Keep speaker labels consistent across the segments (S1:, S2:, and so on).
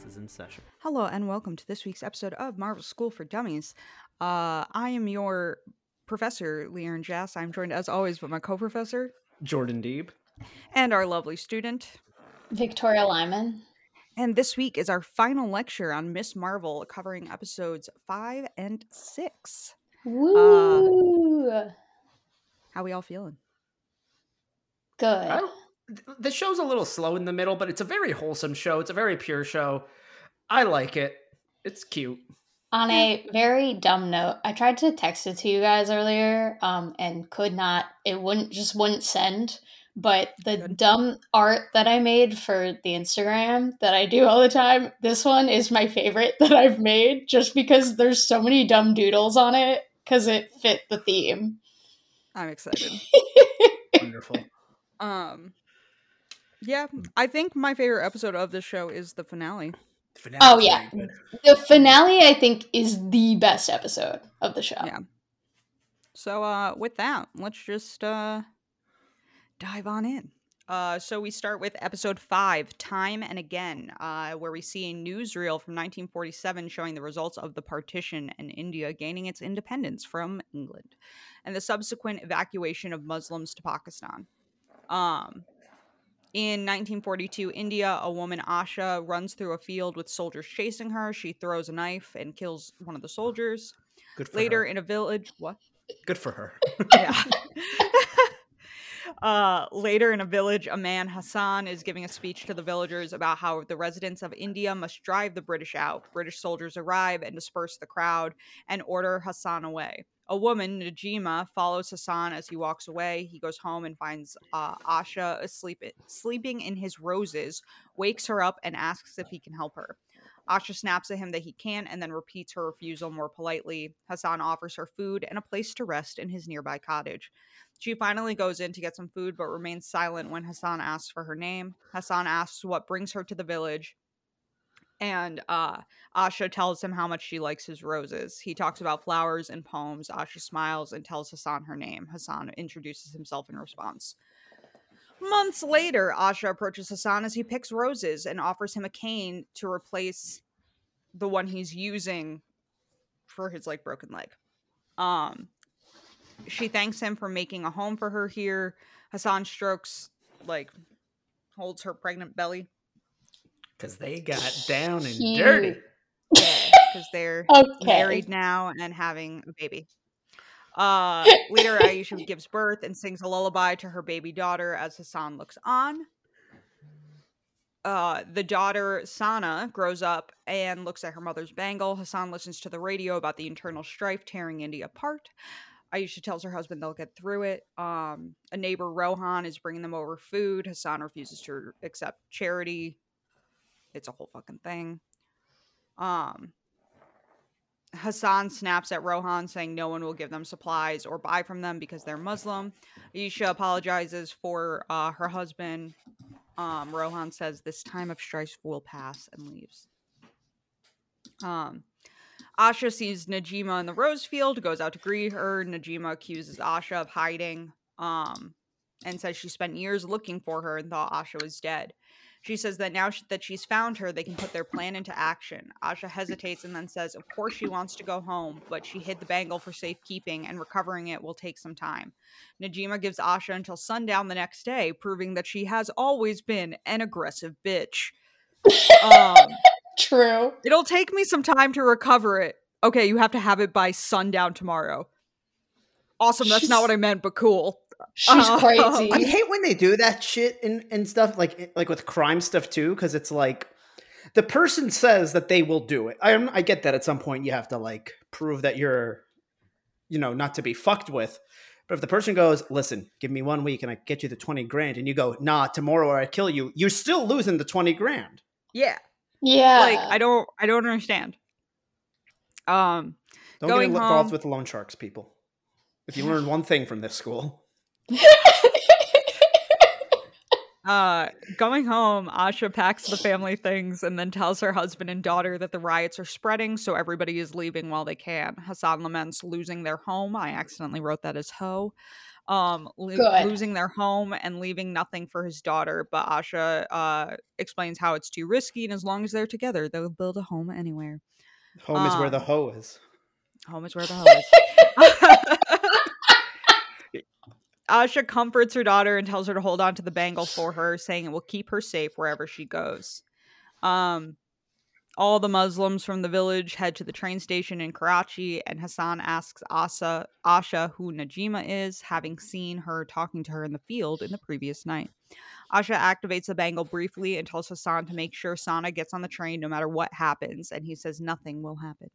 S1: classes in session.
S2: Hello, and welcome to this week's episode of Marvel School for Dummies. Uh, I am your professor, Leon Jass. I'm joined, as always, by my co professor
S1: Jordan Deeb.
S2: and our lovely student.
S3: Victoria Lyman.
S2: And this week is our final lecture on Miss Marvel, covering episodes five and six.
S3: Woo!
S2: How we all feeling?
S3: Good.
S1: I don't, th- the show's a little slow in the middle, but it's a very wholesome show. It's a very pure show. I like it. It's cute.
S3: On a very dumb note, I tried to text it to you guys earlier, um, and could not. It wouldn't just wouldn't send. But the
S2: Good.
S3: dumb art that I made for the Instagram that I do all the time, this one is my favorite that I've made, just because there's so many dumb doodles on it because it fit the theme.
S2: I'm excited.
S1: Wonderful.
S2: um, yeah, I think my favorite episode of this show is the finale.
S1: The finale's
S3: Oh, yeah.
S1: good.
S3: The finale, I think, is the best episode of the show.
S2: Yeah. So uh with that, let's just uh dive on in. Uh so we start with episode 5, Time and Again, uh where we see a newsreel from 1947 showing the results of the partition and India gaining its independence from England and the subsequent evacuation of Muslims to Pakistan. Um in 1942, India, a woman, Asha, runs through a field with soldiers chasing her. She throws a knife and kills one of the soldiers.
S1: Good for
S2: Later
S1: her.
S2: in a village, what?
S1: Good for her.
S2: yeah. uh, later in a village, a man, Hassan, is giving a speech to the villagers about how the residents of India must drive the British out. British soldiers arrive and disperse the crowd and order Hassan away. A woman, Najima, follows Hassan as he walks away. He goes home and finds uh, Asha asleep, sleeping in his roses, wakes her up, and asks if he can help her. Asha snaps at him that he can't and then repeats her refusal more politely. Hassan offers her food and a place to rest in his nearby cottage. She finally goes in to get some food but remains silent when Hassan asks for her name. Hassan asks what brings her to the village. And uh, Asha tells him how much she likes his roses. He talks about flowers and poems. Asha smiles and tells Hassan her name. Hassan introduces himself in response. Months later, Asha approaches Hassan as he picks roses and offers him a cane to replace the one he's using for his like broken leg. Um she thanks him for making a home for her here. Hassan strokes like holds her pregnant belly
S1: Because they got down and
S3: Cute.
S1: dirty.
S2: because they're
S3: Okay.
S2: married now and having a baby. Uh, later, Aisha gives birth and sings a lullaby to her baby daughter as Hassan looks on. Uh, the daughter, Sana, grows up and looks at her mother's bangle. Hassan listens to the radio about the internal strife tearing India apart. Aisha tells her husband they'll get through it. Um, a neighbor, Rohan, is bringing them over food. Hassan refuses to accept charity. It's a whole fucking thing. Um, Hassan snaps at Rohan, saying no one will give them supplies or buy from them because they're Muslim. Aisha apologizes for uh, her husband. Um, Rohan says this time of strife will pass and leaves. Um, Asha sees Najima in the rose field, goes out to greet her. Najima accuses Asha of hiding um, and says she spent years looking for her and thought Asha was dead. She says that now sh- that she's found her, they can put their plan into action. Asha hesitates and then says, Of course, she wants to go home, but she hid the bangle for safekeeping, and recovering it will take some time. Najima gives Asha until sundown the next day, proving that she has always been an aggressive bitch. Um,
S3: True.
S2: it'll take me some time to recover it. Okay, you have to have it by sundown tomorrow. Awesome, that's not what I meant, but cool.
S3: She's
S2: Uh,
S3: crazy.
S1: I hate when they do that shit and, and stuff like like with crime stuff too, because it's like the person says that they will do it. I I get that at some point you have to like prove that you're, you know, not to be fucked with. But if the person goes, listen, give me one week and I get you the twenty grand, and you go, nah, tomorrow or I kill you, you're still losing the twenty grand.
S2: Yeah.
S3: yeah.
S2: Like I don't I don't understand. Um
S1: Don't
S2: Going
S1: get involved
S2: home-
S1: with loan sharks, people. If you learn one thing from this school,
S2: Uh, going home, Asha packs the family things and then tells her husband and daughter that the riots are spreading, so everybody is leaving while they can. Hassan laments losing their home. I accidentally wrote that as ho. Um, lo- losing their home and leaving nothing for his daughter. But Asha uh, explains how it's too risky, and as long as they're together, they'll build a home anywhere.
S1: Home is where the
S2: Um,
S1: hoe is.
S2: Home is where the hoe is. Asha comforts her daughter and tells her to hold on to the bangle for her, saying it will keep her safe wherever she goes. Um, all the Muslims from the village head to the train station in Karachi, and Hassan asks Asa, Asha who Najima is, having seen her talking to her in the field in the previous night. Asha activates the bangle briefly and tells Hassan to make sure Sana gets on the train no matter what happens, and he says nothing will happen.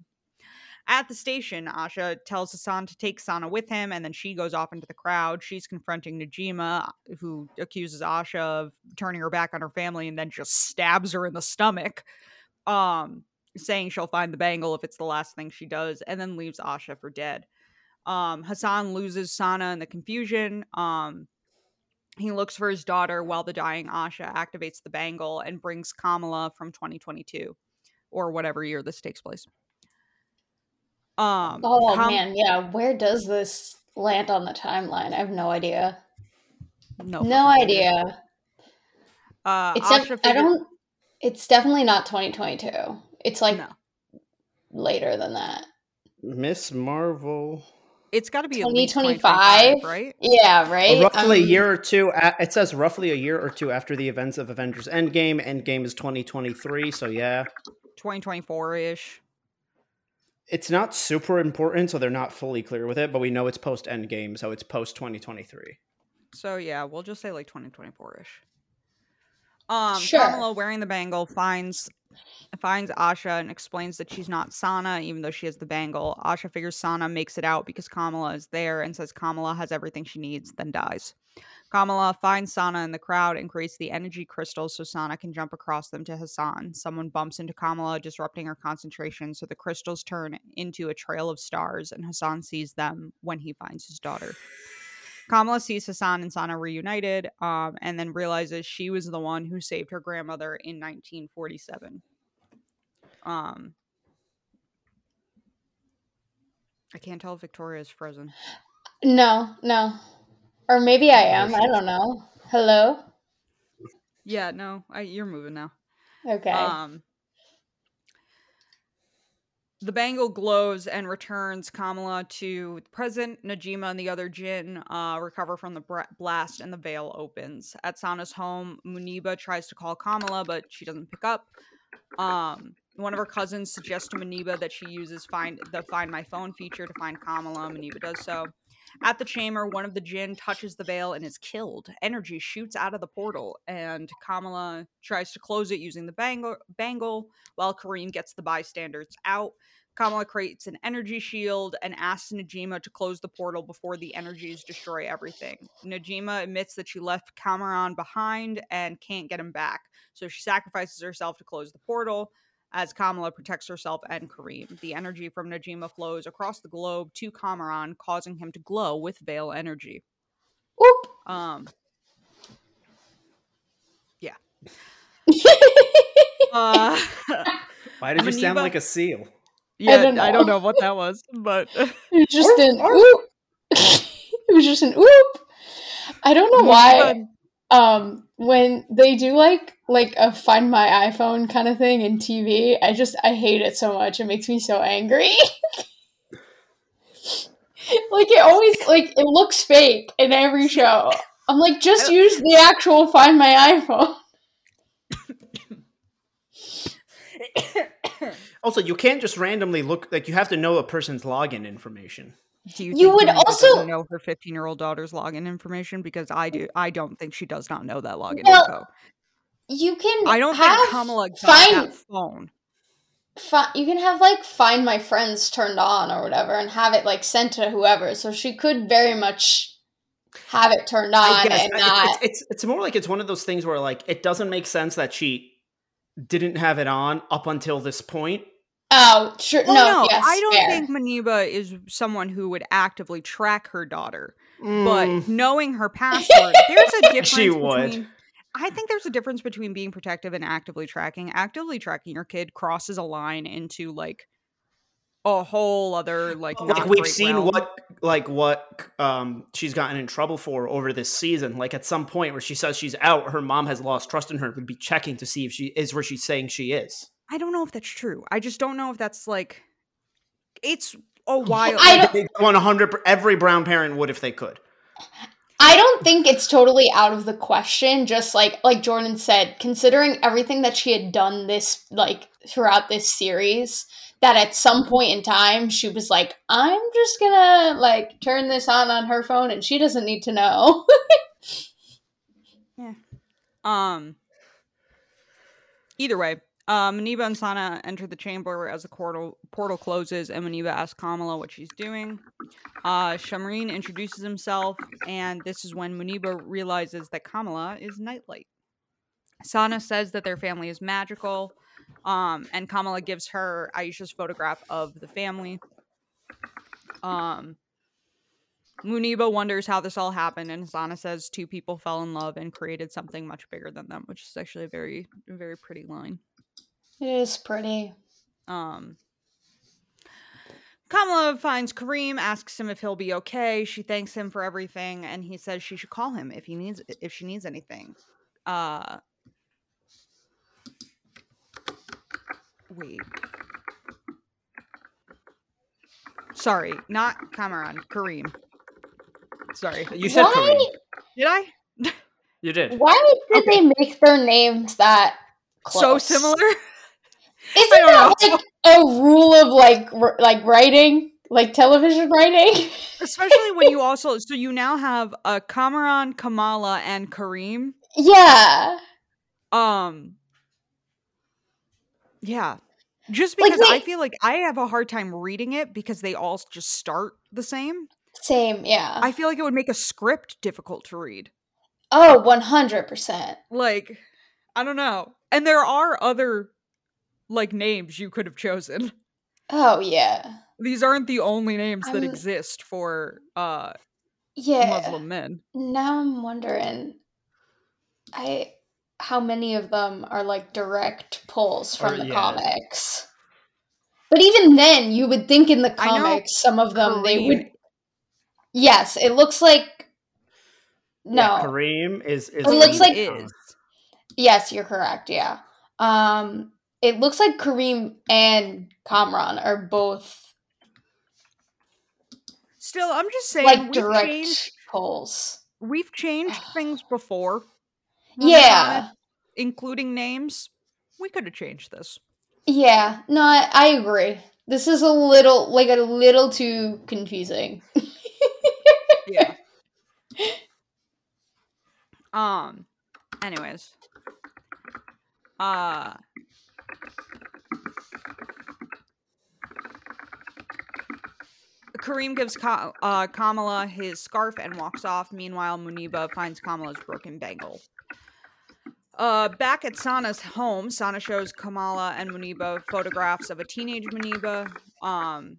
S2: At the station, Asha tells Hassan to take Sana with him, and then she goes off into the crowd. She's confronting Najima, who accuses Asha of turning her back on her family and then just stabs her in the stomach, um, saying she'll find the bangle if it's the last thing she does, and then leaves Asha for dead. Um, Hassan loses Sana in the confusion. Um, he looks for his daughter while the dying Asha activates the bangle and brings Kamala from 2022 or whatever year this takes place. Um,
S3: Oh
S2: Kam-
S3: man, yeah. Where does this land on the timeline? I have no idea.
S2: no,
S3: No
S2: fucking
S3: idea.
S2: Uh,
S3: It's
S2: Asha
S3: def- I don't. It's definitely not 2022. It's like
S2: No.
S3: later than that.
S1: Miss Marvel.
S2: It's got to be at least
S3: 2025?
S2: 2025, right?
S3: Yeah, right.
S1: roughly a
S3: Um,
S1: year or two. a- It says roughly a year or two after the events of Avengers Endgame. Endgame is 2023, so yeah.
S2: 2024 ish.
S1: It's not super important, so they're not fully clear with it, but we know it's post Endgame, so it's post 2023.
S2: So yeah, we'll just say like 2024 ish. Um,
S3: Sure.
S2: Kamala wearing the bangle finds finds Asha and explains that she's not Sana, even though she has the bangle. Asha figures Sana makes it out because Kamala is there and says Kamala has everything she needs, then dies. Kamala finds Sana in the crowd and creates the energy crystals so Sana can jump across them to Hassan. Someone bumps into Kamala, disrupting her concentration, so the crystals turn into a trail of stars, and Hassan sees them when he finds his daughter. Kamala sees Hassan and Sana reunited, um, and then realizes she was the one who saved her grandmother in 1947. Um, I can't tell if Victoria is frozen.
S3: No, no. Or maybe I am. I don't know. Hello.
S2: Yeah, no, I, you're moving now.
S3: Okay.
S2: Um, the bangle glows and returns Kamala to the present. Najima and the other Jinn uh, recover from the bra- blast, and the veil opens. At Sana's home, Muneeba tries to call Kamala, but she doesn't pick up. Um, one of her cousins suggests to Muneeba that she uses find the Find My Phone feature to find Kamala. Muneeba does so. At the chamber, one of the Jinn touches the veil and is killed. Energy shoots out of the portal, and Kamala tries to close it using the bangle, bangle while Kareem gets the bystanders out. Kamala creates an energy shield and asks Najima to close the portal before the energies destroy everything. Najima admits that she left Kamran behind and can't get him back, so she sacrifices herself to close the portal as Kamala protects herself and Kareem. The energy from Najima flows across the globe to Kamran, causing him to glow with veil energy.
S3: Oop.
S2: Um, uh,
S1: Why did you sound like a seal?
S2: yeah,
S3: don't
S2: I don't
S3: know.
S2: know what that was, but
S3: It was just an
S1: Arf, arf.
S3: oop. it was just an oop. I don't know why. Um, when they do like like a find my iPhone kind of thing in TV, I just I hate it so much. It makes me so angry. like it always like it looks fake in every show. I'm like, just use the actual find my iPhone.
S1: Also, you can't just randomly look like you have to know a person's login information.
S2: Do you,
S3: You
S2: think
S3: would also-
S2: know her 15 year old daughter's login information? Because I do. I don't think she does not know that login
S3: Well,
S2: info.
S3: You can
S2: I don't
S3: have
S2: think Kamala got
S3: find
S2: that phone.
S3: fi- you can have like find my friends turned on or whatever and have it like sent to whoever so she could very much have it turned on and not
S1: it's, it's it's more like it's one of those things where like it doesn't make sense that she didn't have it on up until this point.
S3: Oh sure
S2: Well,
S3: no,
S2: no,
S3: yes
S2: I don't
S3: fair.
S2: think Muneeba is someone who would actively track her daughter.
S1: Mm,
S2: But knowing her password, there's a difference
S1: She would.
S2: between I think there's a difference between being protective and actively tracking. Actively tracking your kid crosses a line into like a whole other like.
S1: Like we've seen realm. what like what um she's gotten in trouble for over this season. Like at some point where she says she's out, her mom has lost trust in her. And would be checking to see if she is where she's saying she is.
S2: I don't know if that's true. I just don't know if that's like. It's a while.
S1: I don't. One hundred. Every brown parent would if they could.
S3: I don't think it's totally out of the question. Just like like Jordan said, considering everything that she had done this like throughout this series, that at some point in time she was like, "I'm just gonna like turn this on on her phone, and she doesn't need to know."
S2: yeah. Um. Either way, uh, Muneeba and Sana enter the chamber as the portal, portal closes, and Muneeba asks Kamala what she's doing. Uh, Shamreen introduces himself, and this is when Muneeba realizes that Kamala is Nightlight. Sana says that their family is magical, um, and Kamala gives her Aisha's photograph of the family. Um, Muneeba wonders how this all happened, and Sana says two people fell in love and created something much bigger than them, which is actually a very, very pretty line.
S3: It is pretty.
S2: Um, Kamala finds Kareem, asks him if he'll be okay. She thanks him for everything, and he says she should call him if he needs if she needs anything. Uh, wait. Sorry, not Kamran. Kareem. Sorry,
S1: you said Why? Kareem.
S2: Did I?
S1: You did.
S3: Why did okay. they make their names that
S2: close? so similar?
S3: Isn't that know. like a rule of like r- like writing, like television writing?
S2: Especially when you also so you now have a uh, Kamran, Kamala, and Kareem.
S3: Yeah.
S2: Um. Yeah. Just because like, I feel like I have a hard time reading it because they all just start the same.
S3: Same, yeah.
S2: I feel like it would make a script difficult to read.
S3: Oh, 100%.
S2: Like, I don't know. And there are other like names you could have chosen.
S3: Oh yeah.
S2: These aren't the only names I'm, that exist for uh
S3: yeah
S2: Muslim men.
S3: Now I'm wondering I how many of them are like direct pulls from or, the yeah. comics. But even then you would think in the comics some of them Kareem. they would Yes, it looks like no. Yeah,
S1: Kareem is, is
S3: It looks like is. Yes, you're correct, yeah. Um it looks like Kareem and Kamran are both
S2: still. I'm just saying, like direct changed,
S3: polls.
S2: We've changed things before.
S3: Yeah,
S2: including names. We could have changed this.
S3: Yeah, no, I, I agree. This is a little like a little too confusing.
S2: yeah. Um. Anyways. Uh Kareem gives Ka- uh, Kamala his scarf and walks off. Meanwhile, Muneeba finds Kamala's broken bangle. Uh, back at Sana's home, Sana shows Kamala and Muneeba photographs of a teenage Muneeba. Um,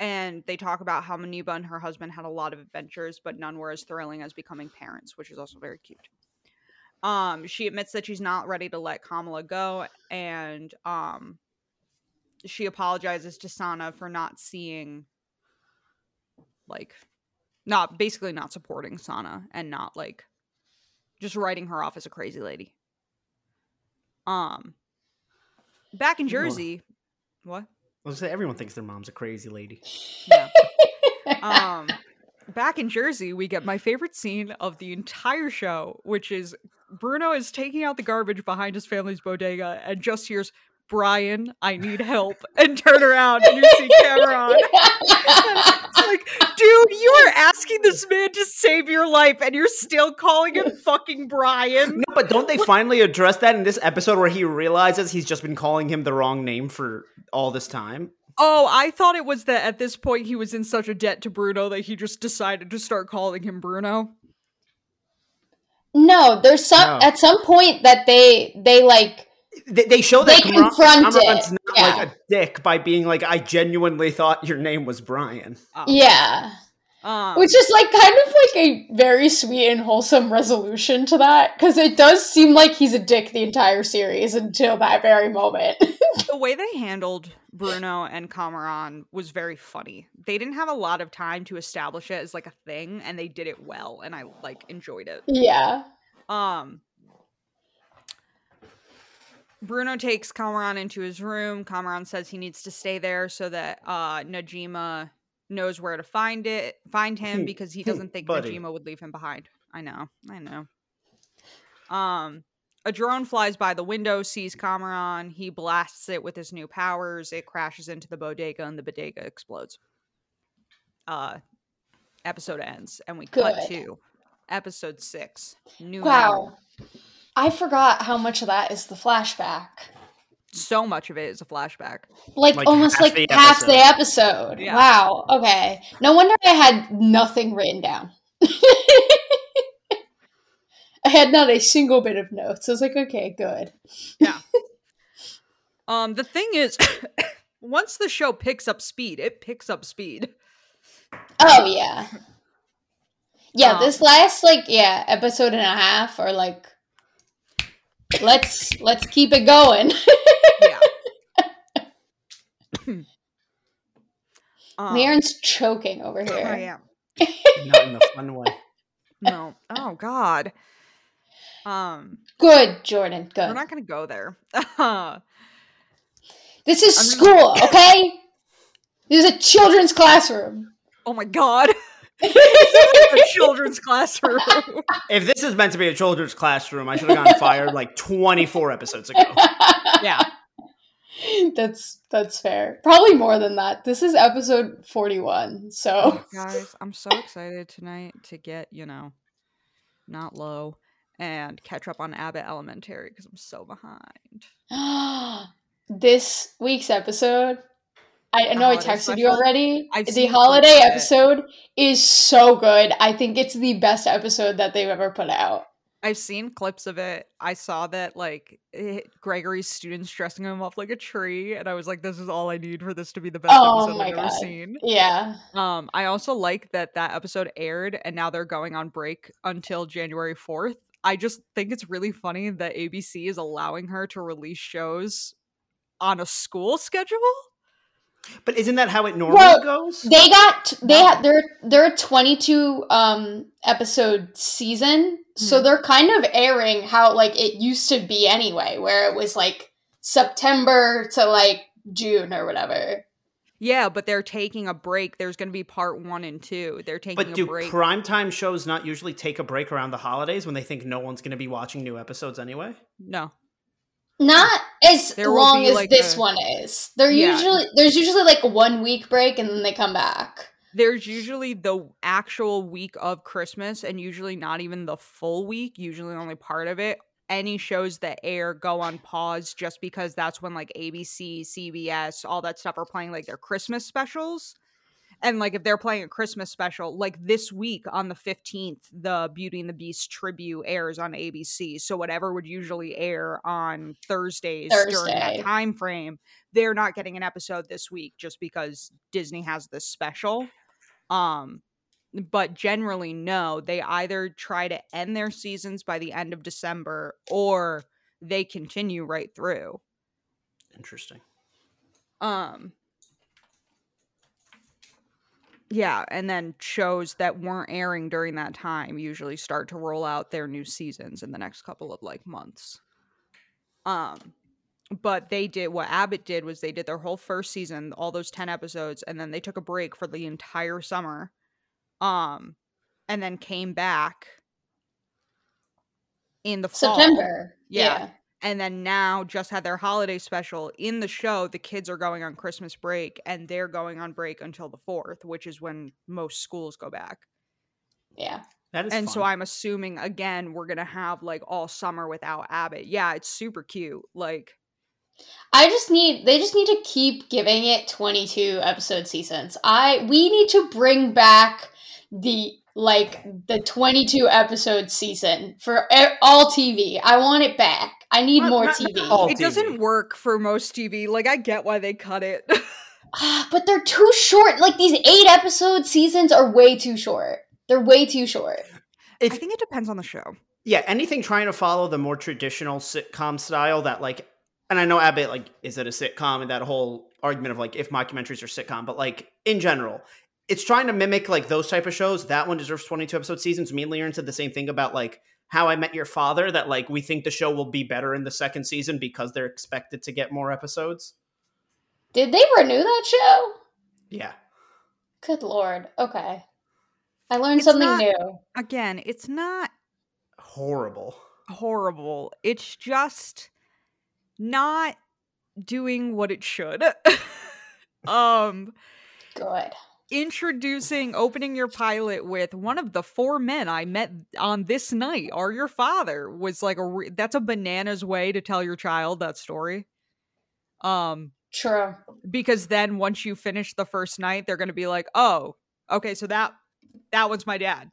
S2: and they talk about how Muneeba and her husband had a lot of adventures, but none were as thrilling as becoming parents, which is also very cute. Um, she admits that she's not ready to let Kamala go, and um, she apologizes to Sana for not seeing, like, not basically not supporting Sana and not like just writing her off as a crazy lady. Um, back in Jersey, what?
S1: I was say everyone thinks their mom's a crazy lady.
S2: Yeah. um, back in Jersey, we get my favorite scene of the entire show, which is Bruno is taking out the garbage behind his family's bodega and just hears Brian, I need help, and turn around and you see Kamran. it's like, dude, you are asking this man to save your life and you're still calling him fucking Brian.
S1: No, but don't they finally address that in this episode where he realizes he's just been calling him the wrong name for all this time?
S2: Oh, I thought it was that at this point he was in such a debt to Bruno that he just decided to start calling him Bruno.
S3: No, there's some no. at some point that they they like
S1: they, they show that they confront Kamran's not yeah. like a dick by being like, I genuinely thought your name was Brian.
S3: Oh. Yeah.
S2: Um,
S3: Which is like kind of like a very sweet and wholesome resolution to that because it does seem like he's a dick the entire series until that very moment.
S2: the way they handled Bruno and Kamran was very funny. They didn't have a lot of time to establish it as like a thing, and they did it well, and I like enjoyed it.
S3: yeah.
S2: Um, Bruno takes Kamran into his room. Kamran says he needs to stay there so that uh, Najima knows where to find it, find him because he doesn't think
S1: Buddy.
S2: Najima would leave him behind. I know, I know. Um, a drone flies by the window, sees Kamran. He blasts it with his new powers. It crashes into the bodega, and the bodega explodes. Uh, episode ends, and we cut to episode six. New
S3: Wow. I forgot how much of that is the flashback.
S2: so much of it is a flashback.
S3: Like,
S1: Like
S3: almost
S1: half
S3: like
S1: the
S3: half the episode.
S2: Yeah.
S3: Wow. Okay. No wonder I had nothing written down. I had not a single bit of notes. I was like, okay, good. Yeah.
S2: um, the thing is, once the show picks up speed, it picks up speed.
S3: Oh yeah. Yeah,
S2: Um,
S3: this last like yeah, episode and a half or like let's let's keep it going.
S2: Yeah. um,
S3: Maren's choking over here.
S2: I am.
S1: Not in the fun way.
S2: No. Oh God. Um,
S3: Good, Jordan. Good.
S2: we're not gonna go there.
S3: This is
S2: I'm just-
S3: school, okay? This is a children's classroom.
S2: Oh my God. A children's classroom.
S1: If this is meant to be a children's classroom, I should have gotten fired like 24 episodes ago.
S2: yeah.
S3: that's that's fair. Probably more than that. This is episode 41. So oh,
S2: Guys, I'm so excited tonight to get, you know, not low and catch up on Abbott Elementary because I'm so behind.
S3: this week's episode I, I know I
S2: holiday
S3: texted you already.
S2: I've
S3: the holiday
S2: clips of it.
S3: episode is so good. I think it's the best episode that they've ever put out.
S2: I've seen clips of it. I saw that like it, Gregory's students dressing him up like a tree, and I was like, "This is all I need for this to be the best
S3: Oh
S2: episode I've ever seen."
S3: Yeah.
S2: Um, I also like that that episode aired, and now they're going on break until January fourth. I just think it's really funny that ABC is allowing her to release shows on a school schedule.
S1: But isn't that how it normally
S3: Well,
S1: goes?
S3: They got they
S2: No.
S3: had they're they're 22 um episode season. So
S2: Mhm.
S3: they're kind of airing how like it used to be anyway, where it was like September to like June or whatever.
S2: Yeah, but they're taking a break. There's going to be part one and two. They're taking
S1: But
S2: a
S1: do
S2: break.
S1: primetime shows not usually take a break around the holidays when they think no one's going to be watching new episodes anyway?
S2: no,
S3: Not as
S2: There
S3: long as
S2: like,
S3: this
S2: a-
S3: one is. They're
S2: Yeah.
S3: usually there's usually like a one week break and then they come back.
S2: there's usually the actual week of Christmas and usually not even the full week, usually only part of it. Any shows that air go on pause just because that's when like ABC, CBS, all that stuff are playing like their Christmas specials. And like if they're playing a Christmas special, like this week on the 15th, the Beauty and the Beast tribute airs on ABC. So whatever would usually air on Thursdays during that time frame, they're not getting an episode this week just because Disney has this special. Um but generally no, they either try to end their seasons by the end of December or they continue right through.
S1: Interesting.
S2: Um Yeah, and then shows that weren't airing during that time usually start to roll out their new seasons in the next couple of like months. Um but they did what Abbott did was they did their whole first season, all those 10 episodes and then they took a break for the entire summer. Um and then came back in the fall
S3: September.
S2: Yeah.
S3: yeah.
S2: And then now just had their holiday special in the show the kids are going on christmas break and they're going on break until the 4th which is when most schools go back
S3: Yeah.
S1: That is
S2: and so i'm assuming again we're gonna have like all summer without abbott yeah it's super cute like
S3: I just need they just need to keep giving it 22 episode seasons. I we need to bring back the like the 22 episode season for all TV. I want it back. I need
S1: Not-
S3: more
S1: not-
S3: TV.
S1: not
S2: it
S1: TV.
S2: doesn't work for most tv like i get why they cut it
S3: Ah, but they're too short. Like these eight episode seasons are way too short. They're way too short.
S2: If, I think it depends on the show.
S1: Yeah, anything trying to follow the more traditional sitcom style that like and I know Abbott like is it a sitcom and that whole argument of like if mockumentaries are sitcom, but like in general, it's trying to mimic like those type of shows. That one deserves 22 episode seasons. Me and Leon said the same thing about like how I Met Your Father that like we think the show will be better in the second season because they're expected to get more episodes.
S3: Did they renew that show?
S1: Yeah.
S3: Good lord. Okay. I learned
S2: It's
S3: something
S2: not-
S3: new.
S2: Again, it's not
S1: Horrible.
S2: horrible. It's just not doing what it should. um
S3: Good.
S2: Introducing opening your pilot with one of the four men I met on this night are your father was like a re- that's a bananas way to tell your child that story. Um
S3: True.
S2: because then once you finish the first night they're going to be like, "Oh, okay, so that that one's my dad."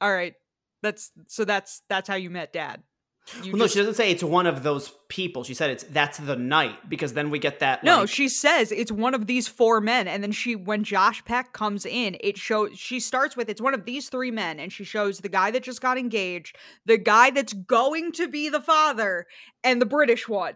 S2: All right. That's so that's that's how you met dad. You
S1: Well, no, she doesn't say it's one of those people. She said it's that's the night because then we get that.
S2: No,
S1: like-
S2: she says it's one of these four men, and then she, when Josh Peck comes in, it shows. She starts with it's one of these three men, and she shows the guy that just got engaged, the guy that's going to be the father, and the British one.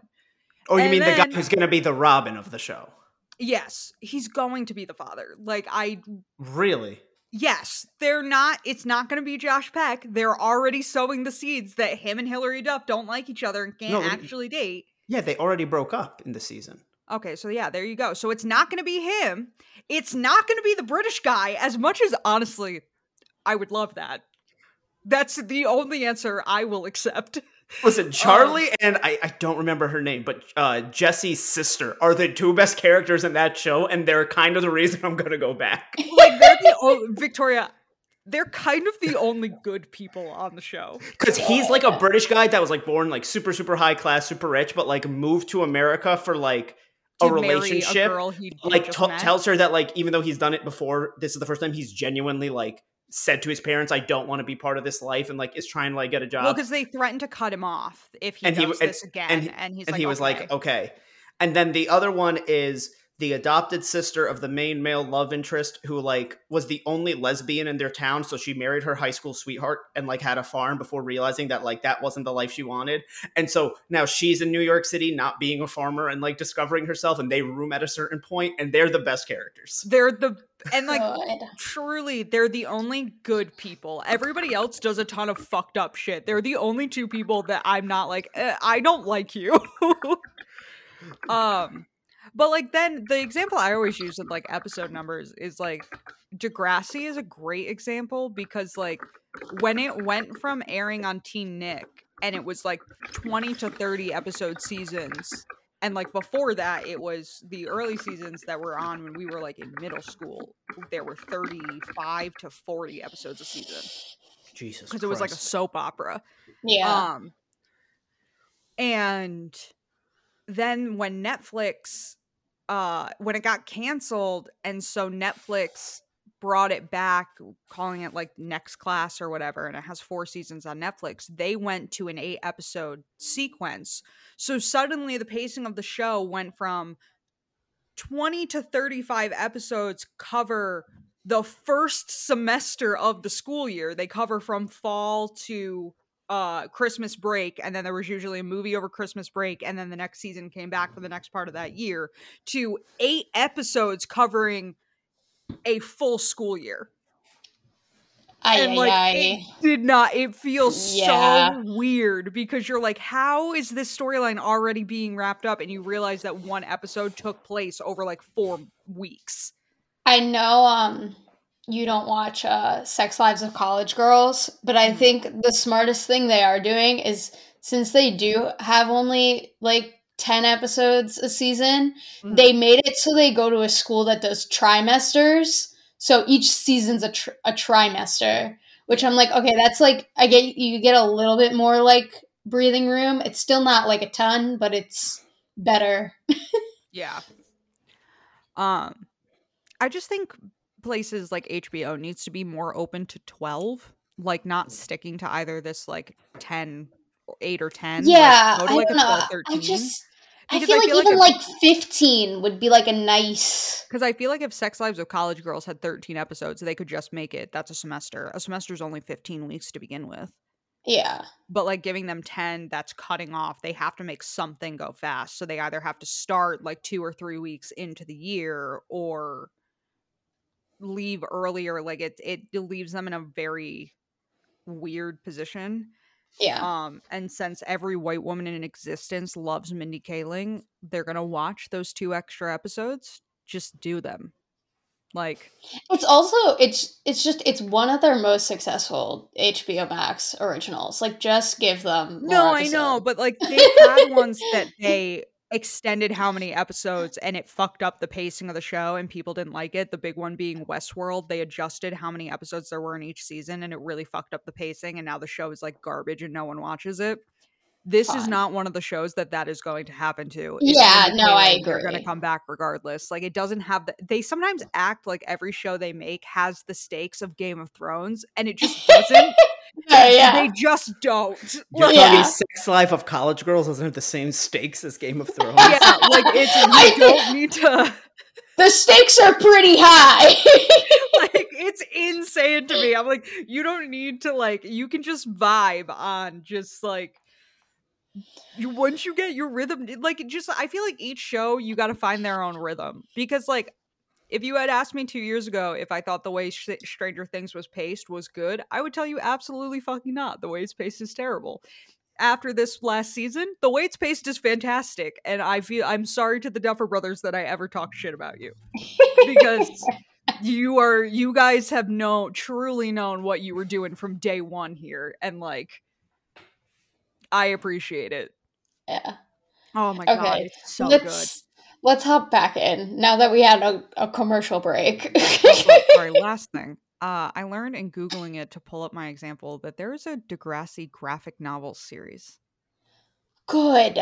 S1: Oh, you
S2: and
S1: mean the guy who's going to be the Robin of the show?
S2: Yes, he's going to be the father. Like I,
S1: Really?
S2: Yes, they're not. It's not going to be Josh Peck. They're already sowing the seeds that him and Hilary Duff don't like each other and can't
S1: No,
S2: actually date.
S1: Yeah, they already broke up in the season.
S2: Okay, so yeah, there you go. So it's not going to be him. It's not going to be the British guy. As much as honestly, I would love that. That's the only answer I will accept.
S1: Listen, Charlie and I, I don't remember her name, but uh, Jesse's sister are the two best characters in that show, and they're kind of the reason I'm going to go back.
S2: Like they're the Victoria. They're kind of the only good people on the show.
S1: Because he's like a British guy that was like born like super, super high class, super rich, but like moved to America for like a relationship.
S2: girl he
S1: like t- tells her that like even though he's done it before, this is the first time he's genuinely like said to his parents, "I don't want to be part of this life," and like is trying to like get a job.
S2: well, because they threatened to cut him off if he
S1: And he
S2: does
S1: and-
S2: this again,
S1: and
S2: and,
S1: he-
S2: he's
S1: and
S2: like,
S1: he was
S2: okay.
S1: like, okay. And then the other one is the adopted sister of the main male love interest who like was the only lesbian in their town so she married her high school sweetheart and like had a farm before realizing that like that wasn't the life she wanted. And so now she's in new york city not being a farmer and like discovering herself and they room at a certain point and they're the best characters.
S2: They're the and like
S3: Good.
S2: truly they're the only good people. Everybody else does a ton of fucked up shit. They're the only two people that i'm not like eh, i don't like you. Um but like then the example i always use with like episode numbers is like degrassi is a great example because like when it went from airing on teen nick and it was like 20 to 30 episode seasons and like before that it was the early seasons that were on when we were like in middle school there were 35 to 40 episodes a season.
S1: Jesus
S2: because it was like a soap opera.
S3: Yeah.
S2: um and then when netflix uh when it got canceled and so netflix brought it back calling it like next class or whatever and it has four seasons on netflix they went to an eight episode sequence. So suddenly the pacing of the show went from 20 to 35 episodes cover the first semester of the school year. They cover from fall to uh christmas break and then there was usually a movie over christmas break and then the next season came back for the next part of that year to eight episodes covering a full school year. And like it did not it feels
S3: Yeah.
S2: so weird because you're like how is this storyline already being wrapped up? And you realize that one episode took place over like four weeks.
S3: I know um you don't watch uh Sex Lives of College Girls, but I
S2: Mhm.
S3: think the smartest thing they are doing is since they do have only like 10 episodes a season,
S2: Mhm.
S3: they made it so they go to a school that does trimesters. So each season's a, tr- a trimester, which I'm like, okay, that's like I get you get a little bit more like breathing room. It's still not like a ton, but it's better.
S2: Yeah. Um I just think places like HBO needs to be more open to 12, like not mm. sticking to either this like 10 or 8 or 10. like,
S3: yeah,
S2: to,
S3: I
S2: like,
S3: don't know.
S2: 12,
S3: I
S2: 13.
S3: just I feel like even like, if, like 15 would be like a nice.
S2: Because I feel like if Sex Lives of College Girls had 13 episodes, they could just make it. That's a semester. A semester is only 15 weeks to begin with.
S3: Yeah.
S2: But like giving them 10, that's cutting off. They have to make something go fast. So they either have to start like two or three weeks into the year or leave earlier. Like it, it leaves them in a very weird position.
S3: Yeah.
S2: Um, and since every white woman in existence loves Mindy Kaling, they're gonna watch those two extra episodes. Just do them. Like
S3: it's also it's it's just it's one of their most successful HBO Max originals. Like just give them
S2: No, I know, but like they had ones that they extended how many episodes and it fucked up the pacing of the show and people didn't like it. The big one being Westworld. They adjusted how many episodes there were in each season and it really fucked up the pacing and now the show is like garbage and no one watches it. This is not one of the shows that that is going to happen to.
S3: It's yeah, no, I agree.
S2: They're going to come back regardless. Like it doesn't have the. They sometimes act like every show they make has the stakes of Game of Thrones, and it just doesn't.
S3: Yeah, yeah.
S2: They just don't.
S1: You're yeah. Sex Life of College Girls doesn't have the same stakes as Game of Thrones.
S2: yeah, like it's you I don't need to.
S3: The stakes are pretty high.
S2: like it's insane to me. I'm like, you don't need to like. You can just vibe on just like you once you get your rhythm like just i feel like each show you got to find their own rhythm because like if you had asked me two years ago if I thought the way Sh- Stranger Things was paced was good, I would tell you absolutely fucking not. The way it's paced is terrible. After this last season, the way it's paced is fantastic, and I feel I'm sorry to the Duffer Brothers that I ever talked shit about you because you are you guys have known truly known what you were doing from day one here, and like I appreciate it.
S3: Yeah.
S2: Oh my okay. god, it's so Let's- good
S3: let's hop back in now that we had a, a commercial break.
S2: oh, sorry, last thing. Uh, I learned in Googling it to pull up my example that there is a Degrassi graphic novel series.
S3: Good.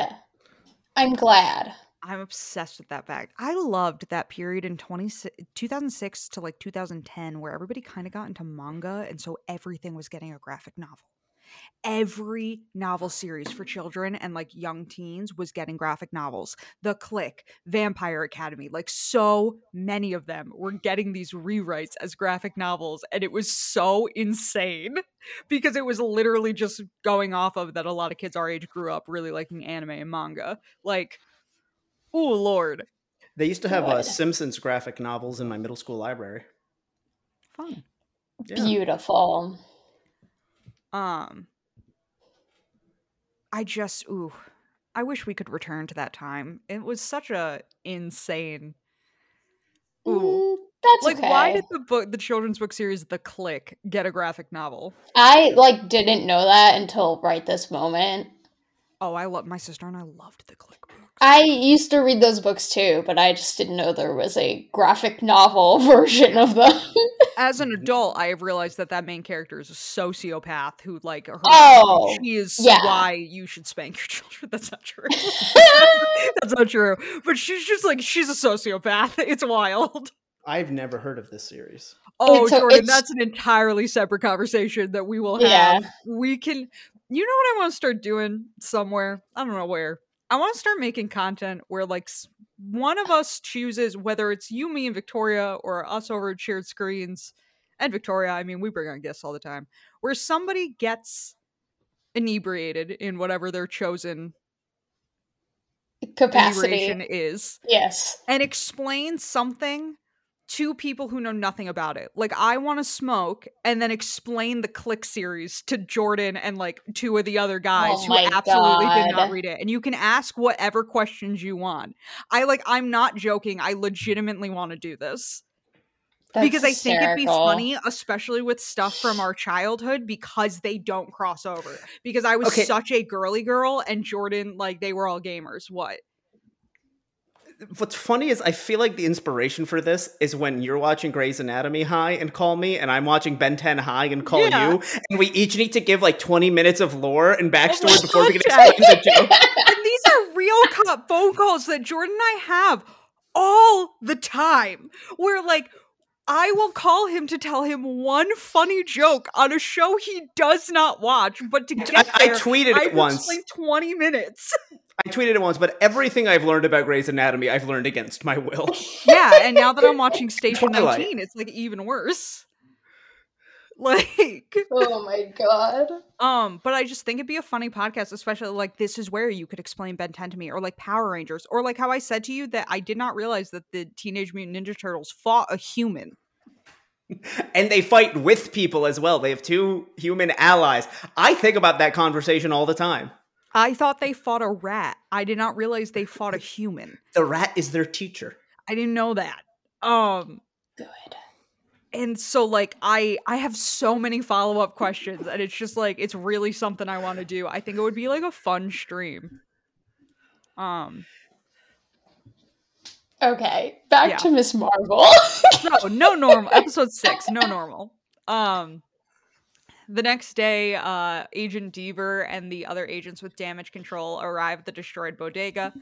S3: I'm glad.
S2: I'm obsessed with that fact. I loved that period in 20, 2006 to like 2010 where everybody kind of got into manga and so everything was getting a graphic novel every novel series for children and like young teens was getting graphic novels. The Clique, Vampire Academy, like so many of them were getting these rewrites as graphic novels. And it was so insane because it was literally just going off of that a lot of kids our age grew up really liking anime and manga. Like, oh, Lord.
S1: They used to have uh, Simpsons graphic novels in my middle school library.
S2: Fun.
S3: Yeah. Beautiful.
S2: Um I just ooh, I wish we could return to that time. It was such a insane
S3: Ooh. Mm, that's
S2: like
S3: okay.
S2: why did the book the children's book series The Clique get a graphic novel?
S3: I like didn't know that until right this moment.
S2: Oh, I love my sister and I loved The Clique books.
S3: I used to read those books too, but I just didn't know there was a graphic novel version of them
S2: as an adult, I have realized that that main character is a sociopath who, like, her,
S3: oh,
S2: she is
S3: yeah.
S2: why you should spank your children. That's not true. That's not true. But she's just like she's a sociopath. It's wild.
S1: I've never heard of this series.
S2: Oh, a, Jordan, that's an entirely separate conversation that we will have. Yeah. We can. You know what I want to start doing somewhere? I don't know where. I want to start making content where like one of us chooses whether it's you, me, and Victoria, or us over at shared screens. And Victoria, I mean, we bring on guests all the time, where somebody gets inebriated in whatever their chosen
S3: capacity
S2: is.
S3: Yes.
S2: And explain something to people who know nothing about it. Like I want to smoke and then explain the Clique series to Jordan and like two of the other guys
S3: oh
S2: who absolutely
S3: God.
S2: did not read it. And you can ask whatever questions you want. I like I'm not joking. I legitimately want to do this.
S3: That's
S2: because I think it'd be funny, especially with stuff from our childhood, because they don't cross over. Because I was
S1: Okay.
S2: such a girly girl, and Jordan, like, they were all gamers. What?
S1: What's funny is I feel like the inspiration for this is when you're watching Grey's Anatomy high and call me, and I'm watching Ben 10 high and call
S2: Yeah.
S1: you, and we each need to give like 20 minutes of lore and oh backstory
S2: Oh,
S1: before we can explain the joke.
S2: and these are real co- phone calls that Jordan and I have all the time. Where like I will call him to tell him one funny joke on a show he does not watch, but to get
S1: I, I tweeted
S2: I
S1: it once.
S2: explain twenty minutes.
S1: I tweeted it once, but everything I've learned about Grey's Anatomy, I've learned against my will.
S2: yeah, and now that I'm watching Station
S1: Twilight.
S2: 19, it's like even worse. Like,
S3: oh my god.
S2: um, but I just think it'd be a funny podcast, especially like this is where you could explain Ben 10 to me, or like Power Rangers, or like how I said to you that I did not realize that the Teenage Mutant Ninja Turtles fought a human.
S1: and they fight with people as well. They have two human allies. I think about that conversation all the time.
S2: I thought they fought a rat. I did not realize they fought a human.
S1: The rat is their teacher.
S2: I didn't know that. Um,
S3: Good.
S2: and so like I I have so many follow up questions, and it's just like it's really something I want to do. I think it would be like a fun stream. Um,
S3: Okay, back
S2: Yeah.
S3: to Miss Marvel.
S2: no, no normal. Episode six, no normal. Um, the next day, uh, Agent Deever and the other agents with damage control arrive at the destroyed bodega.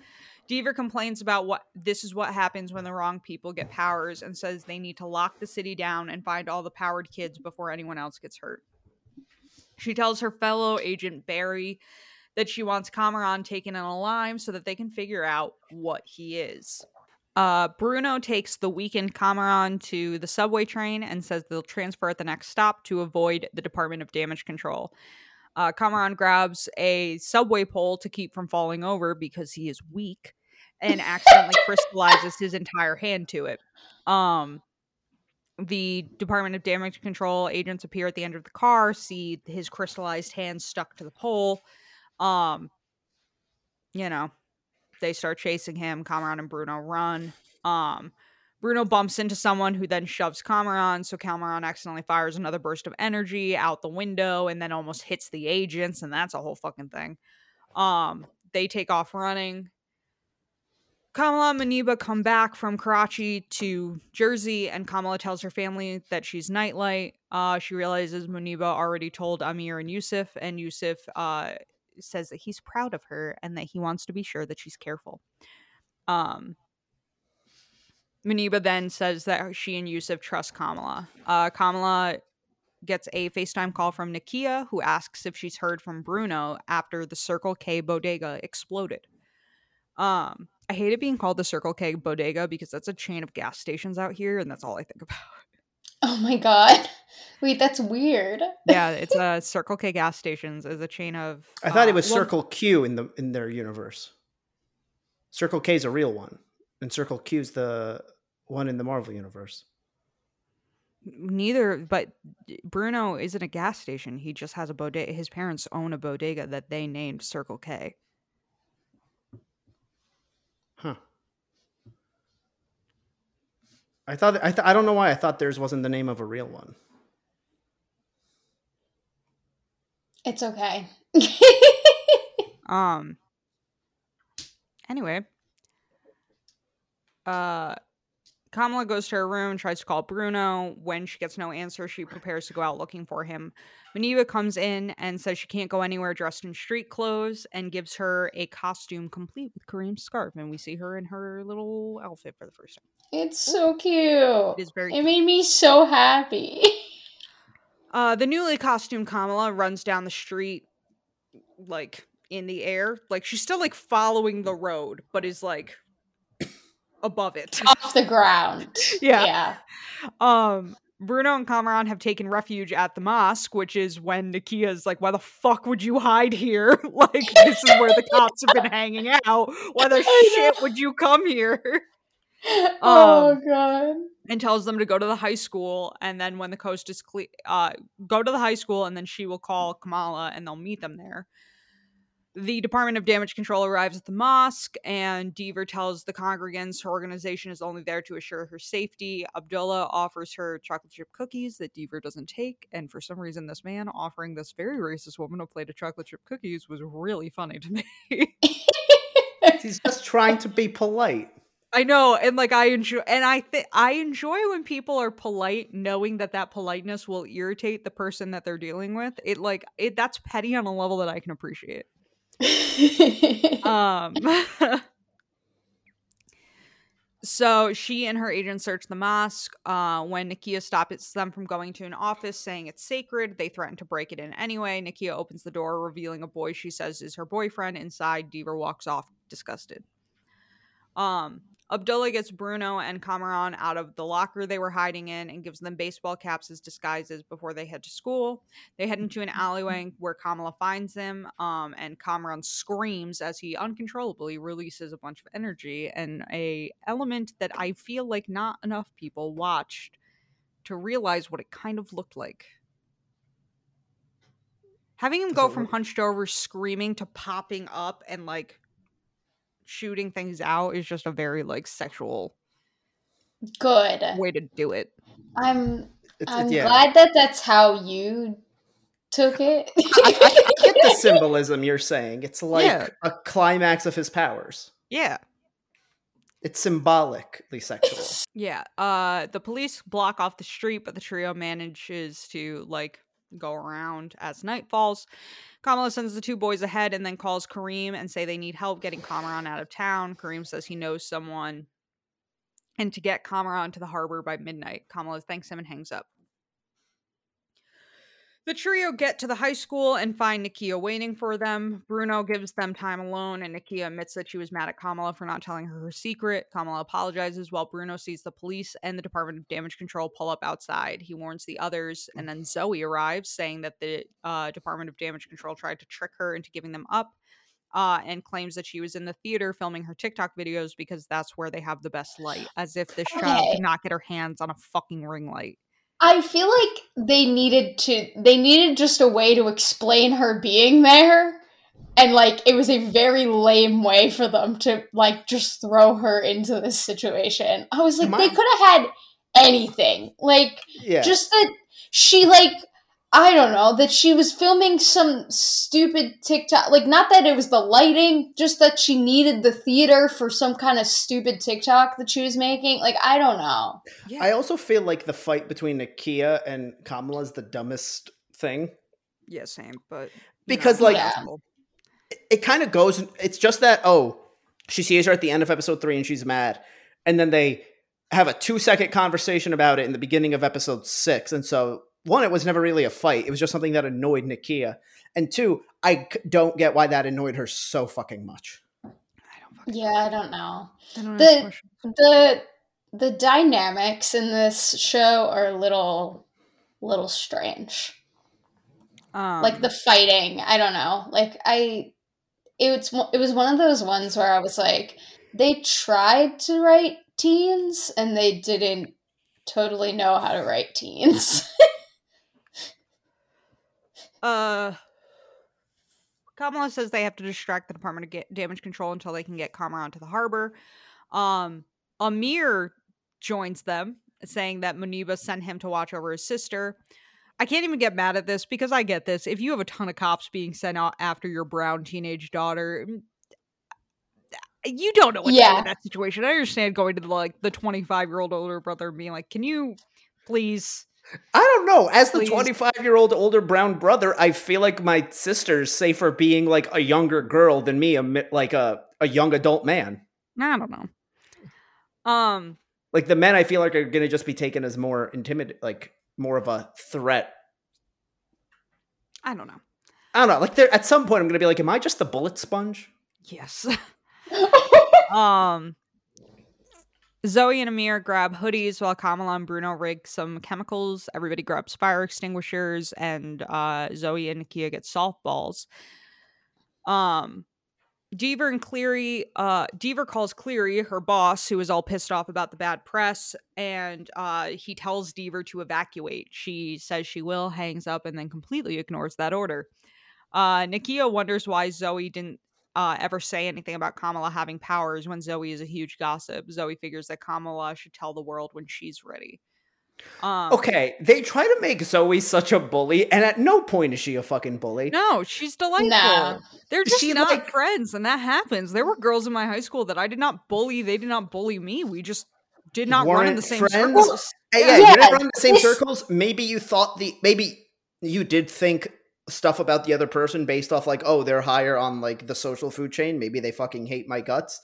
S2: Deever complains about what this is what happens when the wrong people get powers and says they need to lock the city down and find all the powered kids before anyone else gets hurt. She tells her fellow agent Barry that she wants Kamran taken and alive so that they can figure out what he is. Uh, Bruno takes the weakened Kamran to the subway train and says they'll transfer at the next stop to avoid the Department of Damage Control. Uh, Kamran grabs a subway pole to keep from falling over because he is weak and accidentally crystallizes his entire hand to it. Um, the Department of Damage Control agents appear at the end of the car, see his crystallized hand stuck to the pole. Um, you know, they start chasing him. Kamran and Bruno run. Um, Bruno bumps into someone who then shoves Kamran, so Kamran accidentally fires another burst of energy out the window and then almost hits the agents, and that's a whole fucking thing. Um, they take off running. Kamala and Muneeba come back from Karachi to Jersey, and Kamala tells her family that she's Nightlight. Uh, she realizes Muneeba already told Amir and Yusuf, and Yusuf uh, says that he's proud of her and that he wants to be sure that she's careful. Um, Muneeba then says that she and Yusuf trust Kamala. Uh, Kamala gets a FaceTime call from Nakia, who asks if she's heard from Bruno after the Circle K bodega exploded. Um, I hate it being called the Circle K bodega because that's a chain of gas stations out here, and that's all I think about.
S3: Oh my god. Wait, that's weird.
S2: yeah, it's a Circle K gas stations is a chain of.
S1: I thought
S2: uh,
S1: it was
S2: well,
S1: Circle Q in the in their universe. Circle K is a real one, and Circle Q is the one in the Marvel universe.
S2: Neither, but Bruno isn't a gas station. He just has a bodega. His parents own a bodega that they named Circle K.
S1: I thought I th- I don't know why I thought theirs wasn't the name of a real one.
S3: It's okay.
S2: Um. Anyway, uh, Kamala goes to her room, tries to call Bruno. When she gets no answer, she prepares to go out looking for him. Muneeba comes in and says she can't go anywhere dressed in street clothes and gives her a costume complete with Kareem's scarf. And we see her in her little outfit for the first time.
S3: it's so cute.
S2: It is very
S3: It made me so happy.
S2: Uh, the newly costumed Kamala runs down the street, like in the air. Like she's still like following the road, but is like above it.
S3: Off the ground.
S2: Yeah.
S3: Yeah.
S2: Um, Bruno and Cameron have taken refuge at the mosque, which is when Nakia's like, "Why the fuck would you hide here? like this is where the cops have been hanging out. Why the shit would you come here?"
S3: oh
S2: Um,
S3: god.
S2: and tells them to go to the high school and then when the coast is clear uh go to the high school and then she will call kamala and they'll meet them there the department of damage control arrives at the mosque and deever tells the congregants her organization is only there to assure her safety abdullah offers her chocolate chip cookies that deever doesn't take and for some reason this man offering this very racist woman a plate of chocolate chip cookies was really funny to me
S1: He's just trying to be polite.
S2: I know, and like I enjoy, and I think I enjoy when people are polite, knowing that that politeness will irritate the person that they're dealing with. It like it that's petty on a level that I can appreciate. Um, So she and her agent search the mosque. Uh, when Nakia stops them from going to an office saying it's sacred, they threaten to break it in anyway. Nakia opens the door, revealing a boy she says is her boyfriend. Inside, Deever walks off disgusted. Um, Abdullah gets Bruno and Kamran out of the locker they were hiding in and gives them baseball caps as disguises before they head to school. They head into an alleyway where Kamala finds them, um, and Kamran screams as he uncontrollably releases a bunch of energy and a element that I feel like not enough people watched to realize what it kind of looked like. Having him go from hunched over screaming to popping up and like shooting things out is just a very like sexual
S3: Good.
S2: way to do it.
S3: I'm
S1: It's,
S3: I'm
S1: it's- yeah.
S3: glad that that's how you took it.
S1: I, I, I get the symbolism you're saying. It's like
S2: Yeah.
S1: a climax of his powers.
S2: Yeah.
S1: It's symbolically sexual.
S2: Yeah. Uh the police block off the street, but the trio manages to like go around as night falls. Kamala sends the two boys ahead and then calls Kareem and say they need help getting Kamran out of town. Kareem says he knows someone and to get Kamran to the harbor by midnight. Kamala thanks him and hangs up. The trio get to the high school and find Nakia waiting for them. Bruno gives them time alone, and Nakia admits that she was mad at Kamala for not telling her her secret. Kamala apologizes while Bruno sees the police and the Department of Damage Control pull up outside. He warns the others, and then Zoe arrives, saying that the uh, Department of Damage Control tried to trick her into giving them up. Uh, and claims that she was in the theater filming her TikTok videos because that's where they have the best light, as if this child
S3: Okay.
S2: could not get her hands on a fucking ring light.
S3: I feel like they needed to they needed just a way to explain her being there. And like it was a very lame way for them to like just throw her into this situation. I was like,
S1: Am
S3: they
S1: I-
S3: could have had anything. Like
S1: Yeah.
S3: just that she like I don't know that she was filming some stupid TikTok like not that it was the lighting just that she needed the theater for some kind of stupid TikTok that she was making like I don't know
S2: Yeah.
S1: I also feel like the fight between Nakia and Kamala is the dumbest thing.
S2: Yeah, same, but
S1: Because,
S2: know,
S1: like-
S3: Yeah.
S2: possible.
S1: It kind of goes, it's just that, oh, she sees her at the end of episode three and she's mad. And then they have a two second conversation about it in the beginning of episode six. And so, one, it was never really a fight. It was just something that annoyed Nakia. And two, I c- don't get why that annoyed her so fucking much.
S2: I don't fucking
S3: yeah I don't know
S2: I don't
S3: The-
S2: ask
S3: the the dynamics in this show are a little little strange
S2: Um,
S3: like the fighting i don't know like i it was it was one of those ones where i was like they tried to write teens and they didn't totally know how to write teens
S2: uh, Kamala says they have to distract the Department of Ga- Damage Control until they can get Kamran to the harbor. Um, Amir joins them, saying that Muneeba sent him to watch over his sister. I can't even get mad at this because I get this. If you have a ton of cops being sent out after your brown teenage daughter, mm, you don't know what to do
S3: Yeah.
S2: in that situation. I understand going to the, like the 25 year old older brother and being like, "Can you please?"
S1: I don't know. As the 25 year old older brown brother, I feel like my sister's safer being like a younger girl than me, a, like a, a young adult man.
S2: I don't know. Um,
S1: Like the men, I feel like are going to just be taken as more intimidating, like more of a threat.
S2: I don't know.
S1: I don't know. Like there, at some point, I'm going to be like, am I just the bullet sponge?
S2: Yes. um Zoe and Amir grab hoodies while Kamala and Bruno rig some chemicals. Everybody grabs fire extinguishers and uh Zoe and Nakia get softballs. Um Deever and Cleary, uh, Deever calls Cleary, her boss, who is all pissed off about the bad press, and uh, he tells Deever to evacuate. She says she will, hangs up, and then completely ignores that order. Uh, Nakia wonders why Zoe didn't uh, ever say anything about Kamala having powers when Zoe is a huge gossip. Zoe figures that Kamala should tell the world when she's ready. Um,
S1: Okay, they try to make Zoe such a bully, and at no point is she a fucking bully.
S2: No, she's delightful.
S3: No.
S2: They're just
S1: She,
S2: not
S1: like-
S2: friends, and that happens. There were girls in my high school that I did not bully. They did not bully me. We just did not run in the same
S1: friends?
S2: circles.
S1: Hey, yeah,
S3: Yeah,
S1: you didn't run in the same circles. Maybe you thought the maybe you did think stuff about the other person based off like, oh, they're higher on like the social food chain. Maybe they fucking hate my guts.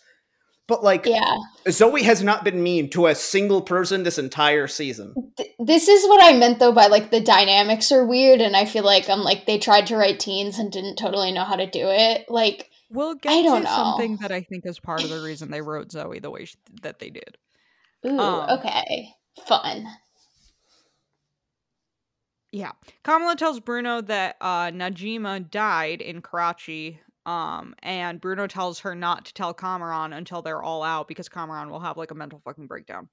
S1: But like,
S3: Yeah.
S1: Zoe has not been mean to a single person this entire season.
S3: Th- this is what I meant though by like the dynamics are weird, and I feel like I'm like they tried to write teens and didn't totally know how to do it. Like,
S2: We'll get
S3: I don't
S2: to
S3: know.
S2: something that I think is part of the reason they wrote Zoe the way sh- that they did.
S3: ooh,
S2: Um,
S3: okay, fun.
S2: Yeah. Kamala tells Bruno that uh, Najima died in Karachi. Um, and Bruno tells her not to tell Kamran until they're all out because Kamran will have like a mental fucking breakdown.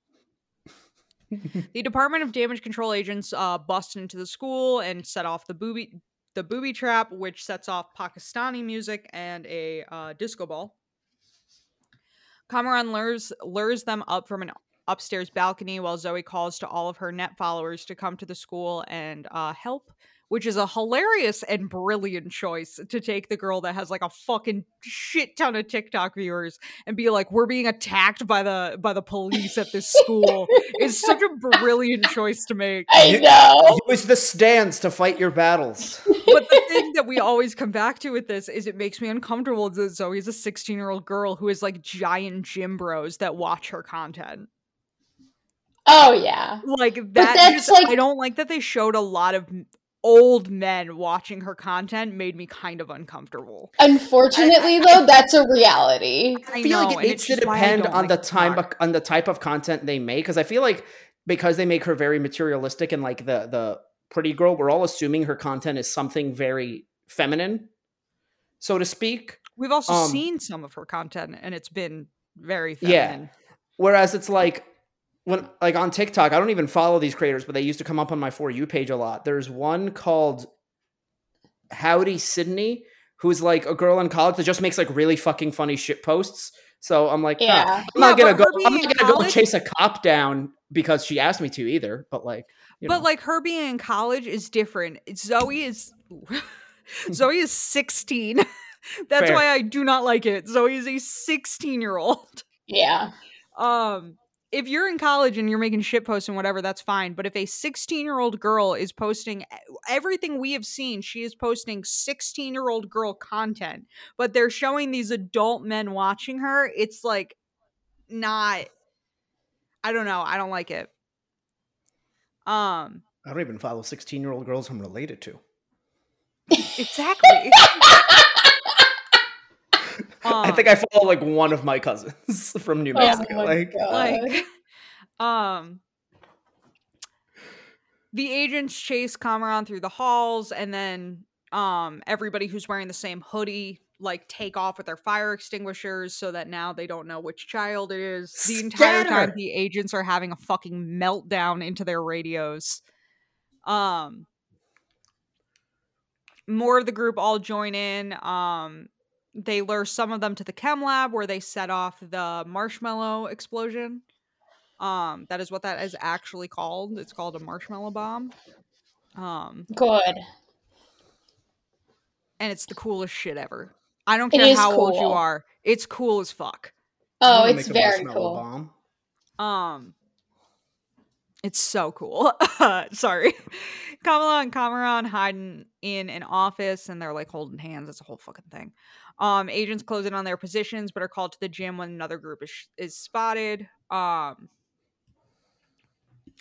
S2: the Department of Damage Control agents uh, bust into the school and set off the booby the booby trap, which sets off Pakistani music and a uh, disco ball. Kamran lures lures them up from an upstairs balcony while Zoe calls to all of her net followers to come to the school and uh, help, which is a hilarious and brilliant choice to take the girl that has like a fucking shit ton of TikTok viewers and be like, "We're being attacked by the by the police at this school." it's such a brilliant choice to make.
S3: I
S1: You-
S3: know.
S1: Use the stands to fight your battles.
S2: But the thing that we always come back to with this is it makes me uncomfortable that Zoe's a 16 year old girl who is like giant gym bros that watch her content.
S3: Oh yeah.
S2: like that
S3: that's,
S2: just,
S3: like-
S2: i don't like that they showed a lot of old men watching her content made me kind of uncomfortable
S3: Unfortunately, though, that's a reality.
S2: i,
S1: I feel
S2: know,
S1: like it needs to
S2: just why I
S1: depend on
S2: like
S1: the time
S2: talk.
S1: on the type of content they make because I feel like because they make her very materialistic and like the the pretty girl, we're all assuming her content is something very feminine, so to speak.
S2: we've also
S1: um,
S2: seen some of her content and it's been very
S1: Yeah.
S2: feminine
S1: Whereas it's like when like on TikTok, I don't even follow these creators, but they used to come up on my for you page a lot. There's one called Howdy Sydney, who's like a girl in college that just makes like really fucking funny shit posts. So I'm like, huh,
S3: Yeah.
S1: I'm not gonna go. I'm not gonna go chase a cop down because she asked me to either. But like, you
S2: but
S1: know.
S2: like her being in college is different zoe is zoe is 16 that's
S1: Fair.
S2: why i do not like it zoe is a 16 year old
S3: Yeah.
S2: um if you're in college and you're making shit posts and whatever that's fine but if a 16 year old girl is posting everything we have seen she is posting 16 year old girl content but they're showing these adult men watching her it's like not i don't know i don't like it. Um.
S1: I don't even follow 16 year old girls I'm related to.
S2: exactly
S1: I
S2: Um,
S1: think I follow like one of my cousins from New
S3: Oh
S1: Mexico.
S3: my
S1: like,
S3: God.
S2: like um the agents chase Kamran through the halls and then um everybody who's wearing the same hoodie like take off with their fire extinguishers so that now they don't know which child it is the entire time the agents are having a fucking meltdown into their radios um more of the group all join in um they lure some of them to the chem lab where they set off the marshmallow explosion. Um, that is what that is actually called. It's called a marshmallow bomb. Um,
S3: Good.
S2: and it's the coolest shit ever. I don't care
S3: is
S2: how old you are. It's cool as fuck.
S3: Oh, it's very
S1: marshmallow
S3: cool.
S1: Bomb.
S2: Um, it's so cool. Sorry, Kamala and Kamran hiding in an office, and they're like holding hands. It's a whole fucking thing. Um, agents close in on their positions, but are called to the gym when another group is is spotted. Um,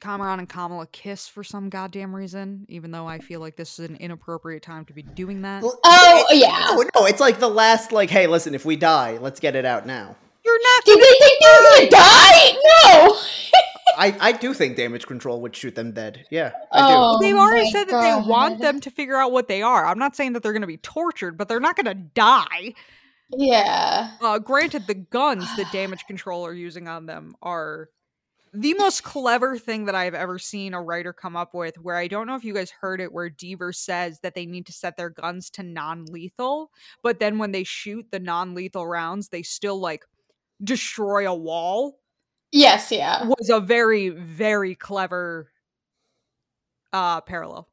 S2: Kamran and Kamala kiss for some goddamn reason, even though I feel like this is an inappropriate time to be doing that.
S3: Oh,
S1: it-
S3: yeah.
S1: No, no, it's like the last, like, hey, listen, if we die, let's get it out now.
S2: You're not.
S3: Did they think they were gonna die? No.
S1: I, I do think damage control would shoot them dead. Yeah, I
S3: Oh.
S2: They've already
S3: my
S2: said that they want them to figure out what they are. I'm not saying that they're going to be tortured, but they're not going to die.
S3: Yeah.
S2: Uh, granted, the guns that damage control are using on them are the most clever thing that I've ever seen a writer come up with. Where I don't know if you guys heard it, where Deever says that they need to set their guns to non lethal, but then when they shoot the non lethal rounds, they still like destroy a wall.
S3: Yes. Yeah.
S2: Was a very, very clever uh parallel.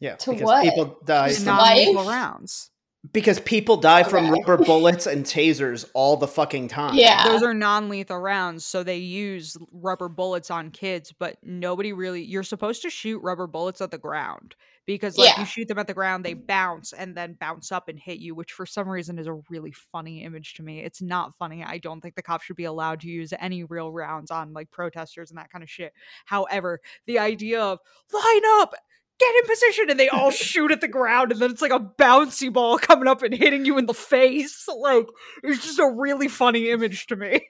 S1: Yeah,
S3: To
S1: because
S3: what?
S1: people die.
S3: Just
S1: from-
S3: life?
S2: Non lethal rounds.
S1: because people die from rubber bullets and tasers all the fucking time.
S3: Yeah.
S2: those are non-lethal rounds so they use rubber bullets on kids but nobody really you're supposed to shoot rubber bullets at the ground because like
S3: Yeah.
S2: you shoot them at the ground they bounce and then bounce up and hit you which for some reason is a really funny image to me it's not funny i don't think the cops should be allowed to use any real rounds on like protesters and that kind of shit however the idea of line up get in position and they all shoot at the ground and then it's like a bouncy ball coming up and hitting you in the face like it's just a really funny image to me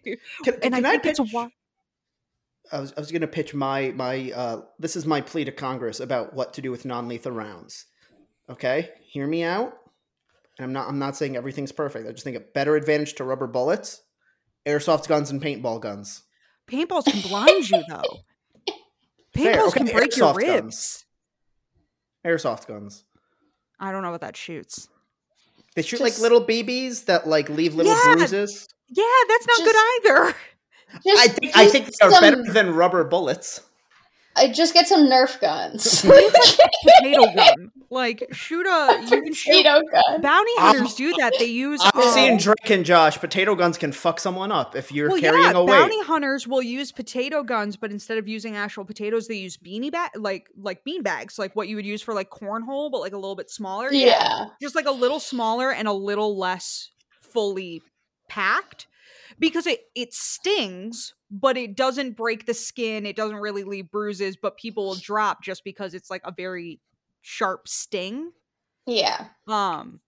S1: Can,
S2: and
S1: can
S2: I think
S1: pitch?
S2: it's why.
S1: I was, I was going to pitch my my. Uh, this is my plea to Congress about what to do with non-lethal rounds. Okay, hear me out. And I'm not. I'm not saying everything's perfect. I just think a better advantage to rubber bullets, airsoft guns, and paintball guns.
S2: Paintballs can blind you though. Paintballs
S1: okay,
S2: can break your ribs.
S1: guns. Airsoft guns.
S2: I don't know what that shoots.
S1: They shoot like little BBs that like leave little
S2: Yeah.
S1: bruises.
S2: Yeah, that's not good either.
S3: Just
S1: I think I think they're
S3: some-
S1: better than rubber bullets.
S3: I just get some Nerf guns.
S2: Potato gun. Like shoot a you can shoot
S3: Potato gun.
S2: bounty
S1: I'm-
S2: hunters do that. They use
S1: I'm
S2: um,
S1: seeing Drake and Josh. Potato guns can fuck someone up if you're
S2: well,
S1: carrying
S2: yeah,
S1: a weight.
S2: bounty hunters will use potato guns, but instead of using actual potatoes, they use beanie bag like like bean bags, like what you would use for like cornhole, but like a little bit smaller.
S3: Yeah.
S2: just like a little smaller and a little less fully packed because it it stings but it doesn't break the skin it doesn't really leave bruises but people will drop just because it's like a very sharp sting
S3: Yeah.
S2: um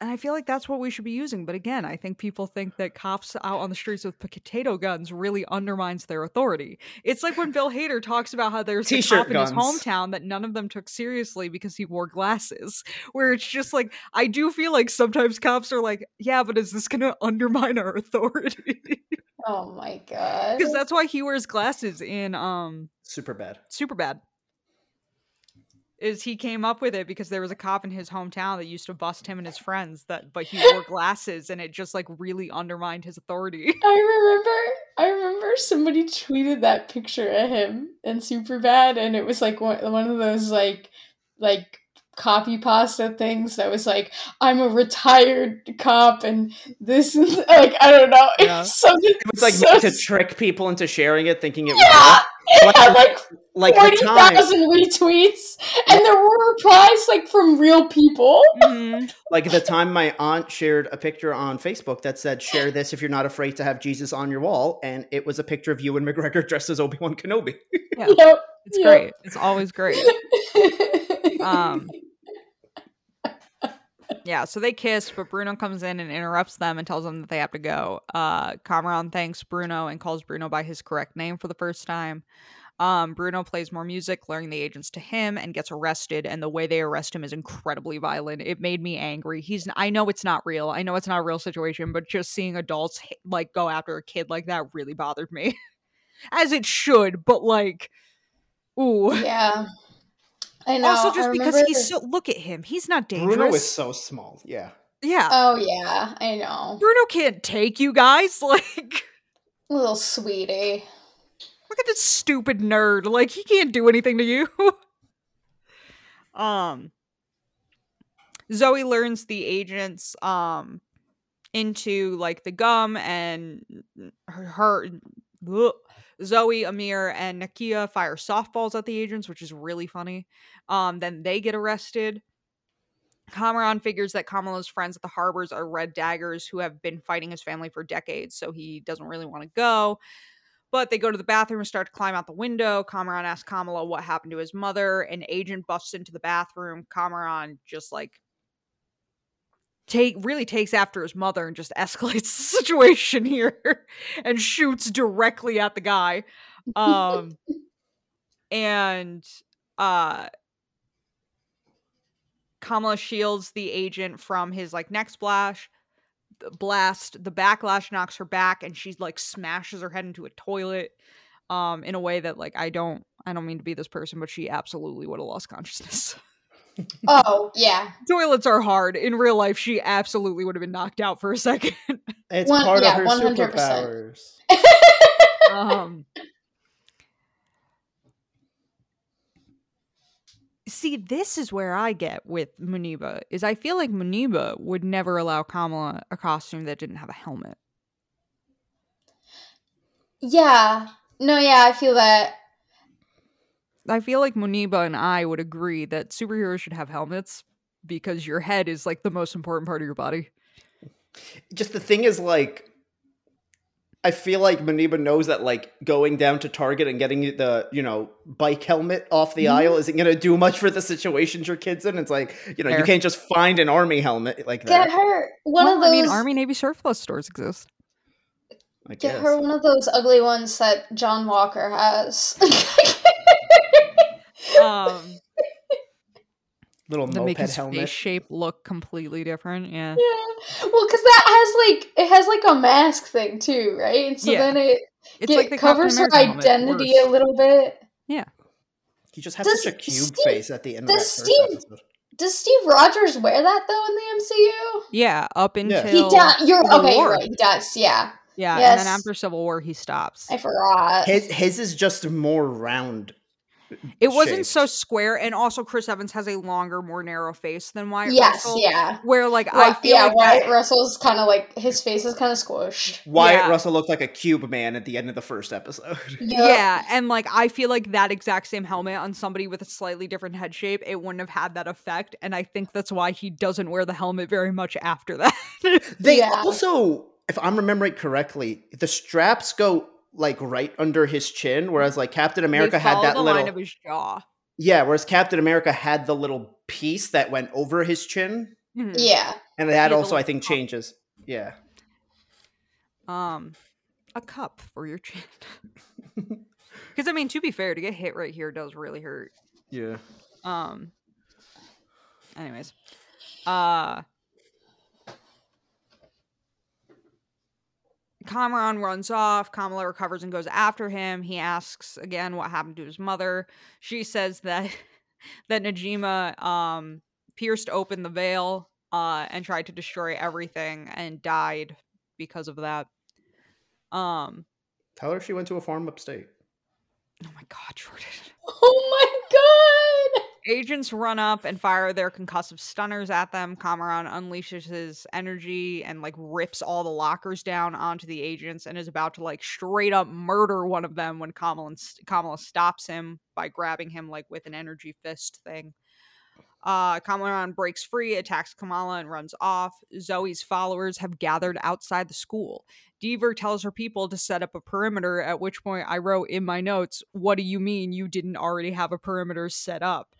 S2: and i feel like that's what we should be using but again i think people think that cops out on the streets with potato guns really undermines their authority it's like when bill hader talks about how there's a
S1: T-shirt
S2: cop in his hometown that none of them took seriously because he wore glasses where it's just like i do feel like sometimes cops are like yeah but is this gonna undermine our authority
S3: Oh my god.
S2: because that's why he wears glasses in um
S1: Super bad.
S2: super bad is he came up with it because there was a cop in his hometown that used to bust him and his friends that but he wore glasses and it just like really undermined his authority.
S3: I remember I remember somebody tweeted that picture of him in Superbad and it was like one, one of those like like copy pasta things that was like I'm a retired cop and this is like I don't know.
S2: Yeah.
S3: it's something
S1: It was like
S3: so
S1: to trick people into sharing it, thinking it was
S3: yeah it
S1: Like-
S3: had like
S1: real. like
S3: forty
S1: the
S3: retweets and there were replies like from real people
S2: Mhm.
S1: Like the time my aunt shared a picture on Facebook that said, "Share this if you're not afraid to have Jesus on your wall," and it was a picture of Ewan McGregor dressed as Obi Wan Kenobi.
S2: Yeah.
S3: Yep.
S2: it's
S3: Yep.
S2: great it's always great um yeah so they kiss but bruno comes in and interrupts them and tells them that they have to go. Uh cameron thanks bruno and calls bruno by his correct name for the first time. Um bruno plays more music luring the agents to him and gets arrested and the way they arrest him is incredibly violent. It made me angry. He's i know it's not real. I know it's not a real situation but just seeing adults like go after a kid like that really bothered me. As it should but like ooh.
S3: Yeah I know
S2: also just because
S3: remember-
S2: he's so look at him he's not dangerous
S1: Bruno is so small. Yeah.
S2: yeah
S3: oh yeah I know
S2: bruno can't take you guys like
S3: little sweetie
S2: look at this stupid nerd like he can't do anything to you um zoe learns the agents um into like the gum and her, her ugh. Zoe amir and nakia fire softballs at the agents which is really funny um then they get arrested Kamran figures that Kamala's friends at the harbors are red daggers who have been fighting his family for decades, so he doesn't really want to go. But they go to the bathroom and start to climb out the window. Kamran asks Kamala what happened to his mother. An agent busts into the bathroom. Kamran just like take really takes after his mother and just escalates the situation here and shoots directly at the guy. Um and uh Kamala shields the agent from his like neck splash the blast the backlash knocks her back and she like smashes her head into a toilet um in a way that like I don't I don't mean to be this person but she absolutely would have lost consciousness.
S3: oh yeah
S2: Toilets are hard. In real life she absolutely would have been knocked out for a second.
S1: It's
S3: One-
S1: part
S3: yeah,
S1: of her
S3: 100%.
S1: superpowers.
S2: um see, this is where I get with Muneeba is I feel like Muneeba would never allow Kamala a costume that didn't have a helmet.
S3: Yeah. No, yeah, I feel that.
S2: I feel like Muneeba and I would agree that superheroes should have helmets because your head is like the most important part of your body.
S1: Just the thing is, like, I feel like Muneeba knows that like going down to Target and getting the you know bike helmet off the
S3: Mhm.
S1: aisle isn't gonna do much for the situations your kids in. It's like you know
S2: Fair.
S1: you can't just find an army helmet like that.
S3: Get her one
S2: well,
S3: of those.
S2: I mean, Army Navy surplus stores exist.
S1: I
S3: Get
S1: guess.
S3: her one of those ugly ones that John Walker has.
S2: Um,
S1: Little
S2: that make
S1: moped
S2: his
S1: helmet.
S2: face shape look completely different. Yeah.
S3: Yeah. Well, because that has like it has like a mask thing too, right? And so
S2: Yeah.
S3: then it,
S2: It's
S3: it
S2: like the
S3: covers her identity a little bit. Yeah.
S1: He just has
S3: Does
S1: such a cube
S3: Steve-
S1: face at the end of that
S3: does Steve-
S1: episode.
S3: Does Steve Rogers wear that though in the MCU?
S2: Yeah, up
S1: Yeah.
S2: until
S3: He does. You're okay.
S2: war.
S3: You're right. He does. Yeah,
S2: Yeah, and then after Civil War, he stops.
S3: I forgot.
S1: His his is just more round.
S2: It wasn't
S1: shaped.
S2: so square, and also Chris Evans has a longer, more narrow face than Wyatt
S3: yes.
S2: Russell.
S3: Yeah.
S2: Where like I feel
S3: yeah.
S2: like
S3: Wyatt
S2: that-
S3: Russell's kind of like his face is kind of squished.
S1: Wyatt
S2: Yeah.
S1: Russell looked like a cube man at the end of the first episode.
S3: Yep.
S2: Yeah, and like I feel like that exact same helmet on somebody with a slightly different head shape, it wouldn't have had that effect, and I think that's why he doesn't wear the helmet very much after that.
S1: They
S3: Yeah.
S1: also, if I'm remembering correctly, the straps go like right under his chin, whereas like Captain America
S2: They
S1: had that
S2: the
S1: little
S2: line of his jaw.
S1: yeah, whereas Captain America had the little piece that went over his chin,
S2: Mhm.
S3: Yeah.
S1: and that
S2: the
S1: also I think
S2: cup.
S1: changes. Yeah,
S2: Um, a cup for your chin. Because I mean, to be fair, to get hit right here does really hurt.
S1: yeah.
S2: Um. Anyways, uh, Kamran runs off. Kamala recovers and goes after him. He asks again what happened to his mother. She says that that Najima um pierced open the veil uh and tried to destroy everything and died because of that. Um.
S1: Tell her she went to a farm upstate.
S2: Oh my God, Jordan.
S3: Oh my god.
S2: Agents run up and fire their concussive stunners at them. Kamran unleashes his energy and like rips all the lockers down onto the agents and is about to like straight up murder one of them when Kamala, Kamala stops him by grabbing him like with an energy fist thing. Uh, Kamran breaks free, attacks Kamala, and runs off. Zoe's followers have gathered outside the school. Deever tells her people to set up a perimeter, at which point I wrote in my notes, What do you mean you didn't already have a perimeter set up?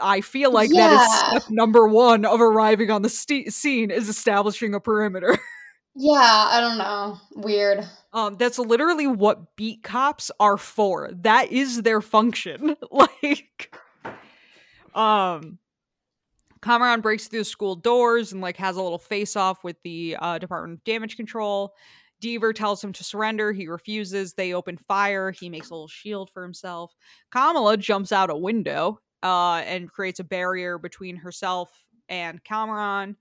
S2: I feel like that
S3: Yeah.
S2: is step number one of arriving on the st- scene is establishing a perimeter.
S3: Yeah, I don't know. Weird.
S2: Um, that's literally what beat cops are for. That is their function. like, um, Kamran breaks through the school doors and like has a little face off with the uh, Department of Damage Control. Deever tells him to surrender. He refuses. They open fire. He makes a little shield for himself. Kamala jumps out a window uh, and creates a barrier between herself and Kamran.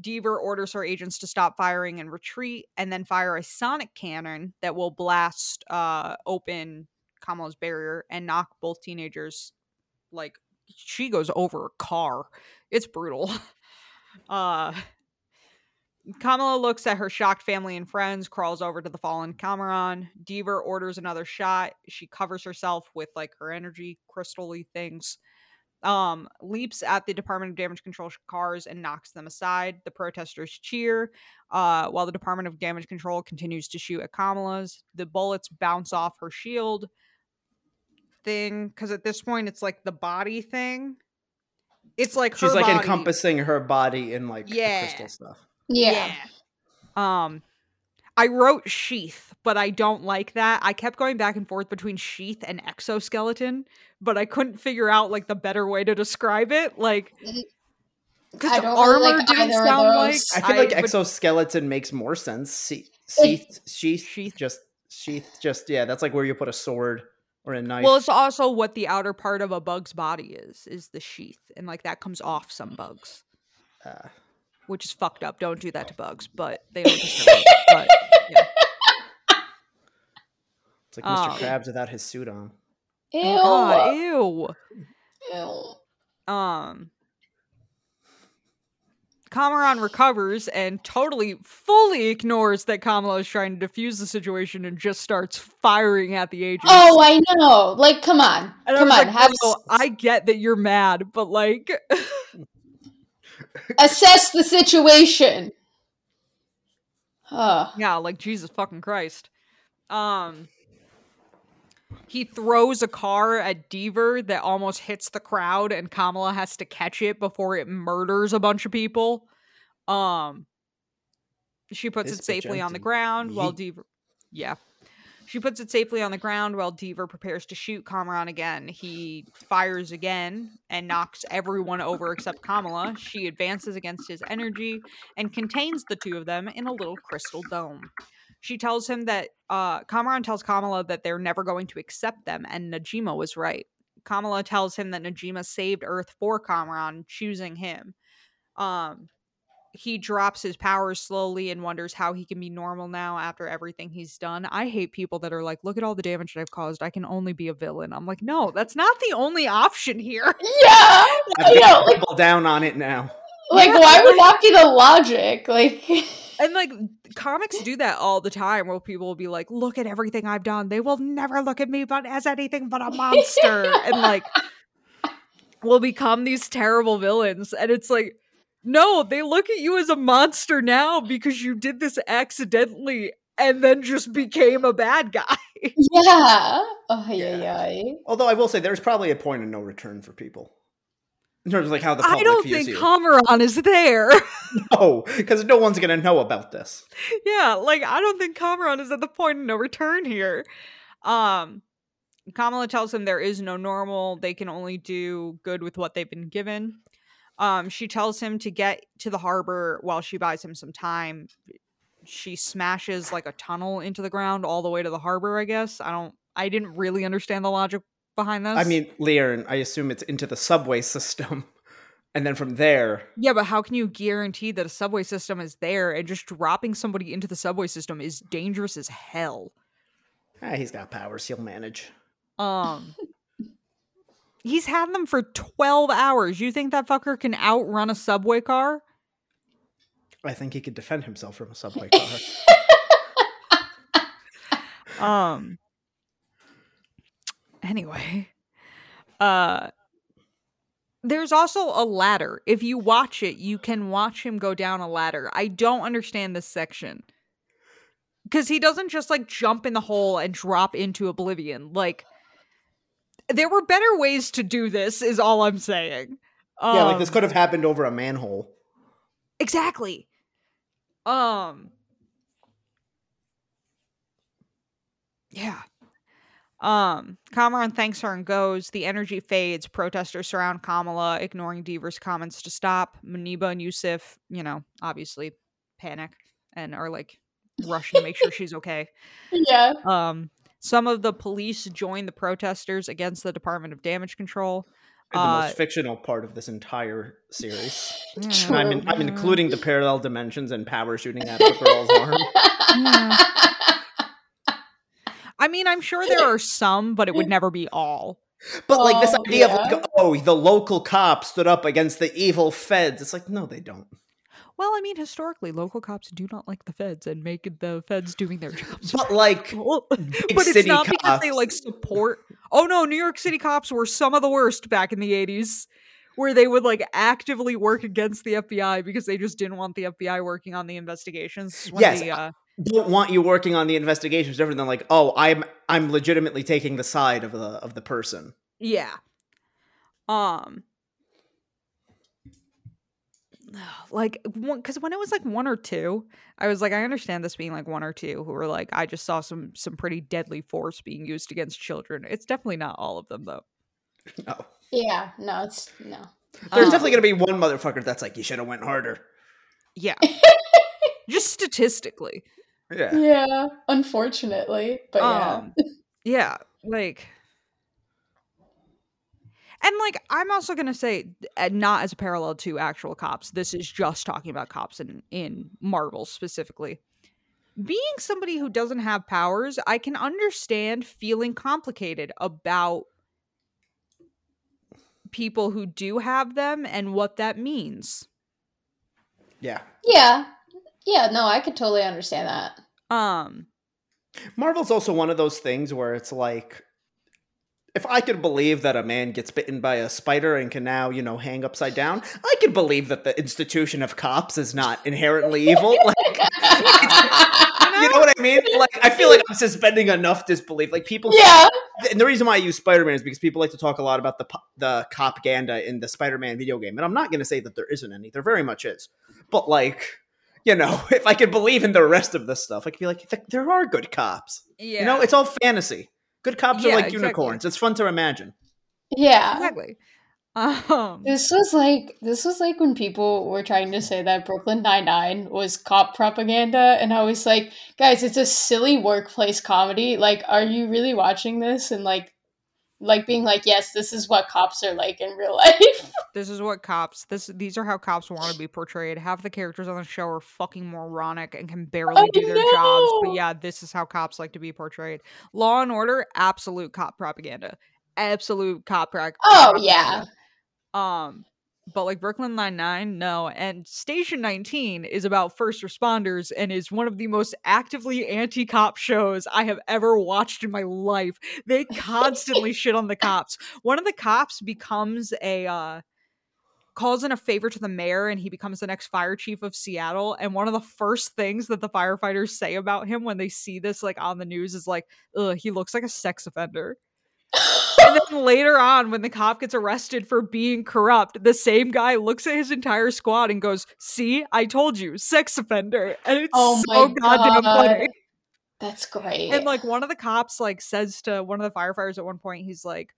S2: Deever orders her agents to stop firing and retreat, and then fire a sonic cannon that will blast uh, open Kamala's barrier and knock both teenagers. Like she goes over a car. It's brutal. Uh, Kamala looks at her shocked family and friends, crawls over to the fallen Kamran. Deever orders another shot. She covers herself with like her energy crystally things um, leaps at the Department of Damage Control cars and knocks them aside. The protesters cheer, uh, while the Department of Damage Control continues to shoot at Kamala's. The bullets bounce off her shield thing because at this point it's like the body thing. It's like
S1: She's
S2: her
S1: like
S2: body.
S1: encompassing her body in like
S2: Yeah.
S1: crystal stuff.
S3: Yeah.
S2: Um, I wrote sheath, but I don't like that. I kept going back and forth between sheath and exoskeleton, but I couldn't figure out like the better way to describe it. Like, because
S3: I
S2: armor
S3: really like
S2: didn't sound like.
S1: I feel like
S2: would-
S1: exoskeleton makes more sense. Se- Sheath, sheath,
S2: Sheath.
S1: just sheath, just yeah. That's like where you put a sword or a knife.
S2: Well, it's also what the outer part of a bug's body is, is the sheath, and like that comes off some bugs,
S1: Uh,
S2: which is fucked up. Don't do that to bugs, but they don't deserve it. But yeah.
S1: It's like Mr.
S2: Oh.
S1: Krabs without his suit on.
S3: Ew.
S2: Oh, God, ew.
S3: Ew.
S2: Um Kamran recovers and totally fully ignores that Kamala is trying to defuse the situation and just starts firing at the agents.
S3: Oh, I know. Like, come on.
S2: And
S3: come on.
S2: like,
S3: have
S2: "Oh, I get that you're mad, but like
S3: assess the situation. Oh.
S2: Yeah, like Jesus fucking Christ. Um he throws a car at Deever that almost hits the crowd and Kamala has to catch it before it murders a bunch of people. Um she puts
S1: This
S2: it safely on the ground while. Deever Yeah. She puts it safely on the ground while Deever prepares to shoot Kamran again. He fires again and knocks everyone over except Kamala. She advances against his energy and contains the two of them in a little crystal dome. She tells him that uh Kamran tells Kamala that they're never going to accept them, and Najima was right. Kamala tells him that Najima saved Earth for Kamran, choosing him. Um he drops his powers slowly and wonders how he can be normal now after everything he's done. I hate people that are like, look at all the damage that I've caused. I can only be a villain. I'm like, no, that's not the only option here.
S3: Yeah. I
S1: I've
S3: know.
S1: got
S3: Like,
S1: down on it now.
S3: like
S2: Yeah,
S3: why would that be the logic? Like,
S2: And like comics do that all the time where people will be like, look at everything I've done. They will never look at me but as anything but a monster. and like will become these terrible villains. And it's like, no, they look at you as a monster now because you did this accidentally and then just became a bad guy.
S3: yeah. Oh, yeah,
S1: Yeah.
S3: yeah.
S1: Although I will say there's probably a point of no return for people. In terms of like how the public
S2: I don't think
S1: you.
S2: Kamran is there.
S1: no, because no one's gonna know about this.
S2: yeah, like I don't think Kamran is at the point of no return here. Um Kamala tells him there is no normal, they can only do good with what they've been given. Um she tells him to get to the harbor while she buys him some time. She smashes like a tunnel into the ground all the way to the harbor, I guess. I don't I didn't really understand the logic behind this.
S1: I mean, Leon, I assume it's into the subway system, and then from there,
S2: Yeah, but how can you guarantee that a subway system is there and just dropping somebody into the subway system is dangerous as hell?
S1: ah, he's got powers. He'll manage.
S2: Um He's had them for 12 hours. You think that fucker can outrun a subway car?
S1: I think he could defend himself from a subway car.
S2: Um Anyway, uh there's also a ladder. If you watch it, you can watch him go down a ladder. I don't understand this section. Cuz he doesn't just like jump in the hole and drop into oblivion. Like there were better ways to do this is all I'm saying.
S1: yeah, like this
S2: Um,
S1: could have happened over a manhole.
S2: Exactly. Um Yeah. Um Kamran thanks her and goes. The energy fades. Protesters surround Kamala, ignoring Deever's comments to stop. Muneeba and Yusuf, you know, obviously panic and are like rushing to make sure she's okay.
S3: Yeah.
S2: Um some of the police join the protesters against the Department of Damage Control.
S1: The
S2: uh,
S1: most fictional part of this entire series.
S2: Yeah.
S1: I'm, in, I'm including the parallel dimensions and power shooting at the girl's arm.
S2: I mean, I'm sure there are some, but it would never be all.
S1: But like this
S3: Oh,
S1: idea
S3: yeah.
S1: of like, oh, the local cops stood up against the evil feds. It's like, no, they don't.
S2: Well, I mean, historically, local cops do not like the feds and make the feds doing their jobs.
S1: But like
S2: Well,
S1: big
S2: but it's
S1: city
S2: not because they like support. Oh no, New York City cops were some of the worst back in the '80s, where they would like actively work against the FBI because they just didn't want the FBI working on the investigations. When
S1: Yes,
S2: they, uh,
S1: don't want you working on the investigation investigations different than like, oh, I'm I'm legitimately taking the side of the of the person.
S2: Yeah. Um like because when it was like one or two i was like i understand this being like one or two who were like i just saw some some pretty deadly force being used against children it's definitely not all of them though
S1: No.
S3: yeah. No, it's no.
S1: There's
S2: Um,
S1: definitely gonna be one motherfucker that's like, you should have went harder.
S2: yeah just statistically
S1: Yeah.
S3: Yeah. Unfortunately, but yeah.
S2: um yeah like and like i'm also gonna say uh, not as a parallel to actual cops this is just talking about cops in in marvel specifically being somebody who doesn't have powers i can understand feeling complicated about people who do have them and what that means.
S1: Yeah.
S3: Yeah. Yeah, no, I could totally understand that.
S2: Um
S1: Marvel's also one of those things where it's like if I could believe that a man gets bitten by a spider and can now, you know, hang upside down, I could believe that the institution of cops is not inherently evil. Like, you know what I mean? Like, I feel like I'm suspending enough disbelief. Like, people.
S3: Yeah.
S1: And the reason why I use Spider Man is because people like to talk a lot about the the propaganda in the Spider Man video game, and I'm not going to say that there isn't any. There very much is, but like. You know, if I could believe in the rest of this stuff, I could be like, there are good cops.
S2: yeah.
S1: You know, it's all fantasy. Good cops
S2: Yeah,
S1: are like
S2: exactly.
S1: unicorns. It's fun to imagine.
S3: Yeah.
S2: exactly. Um
S3: This was like this was like when people were trying to say that Brooklyn Nine Nine was cop propaganda, and I was like, guys, it's a silly workplace comedy. Like, are you really watching this and like, like being like, yes, this is what cops are like in real life.
S2: this is what cops this these are how cops want to be portrayed. Half the characters on the show are fucking moronic and can barely
S3: I
S2: do their jobs. But yeah, this is how cops like to be portrayed. Law and order, absolute cop propaganda. Absolute cop pra-
S3: Oh yeah,
S2: Um, but like Brooklyn Nine Nine, no. And Station 19 is about first responders and is one of the most actively anti-cop shows I have ever watched in my life. They constantly shit on the cops. One of the cops becomes a uh calls in a favor to the mayor and he becomes the next fire chief of Seattle. And one of the first things that the firefighters say about him when they see this like on the news is like, ugh, he looks like a sex offender. And then later on, when the cop gets arrested for being corrupt, the same guy looks at his entire squad and goes, "See, I told you, sex offender." And it's
S3: Oh
S2: so
S3: my
S2: goddamn
S3: God.
S2: funny.
S3: that's great.
S2: And like one of the cops like says to one of the firefighters at one point, he's like,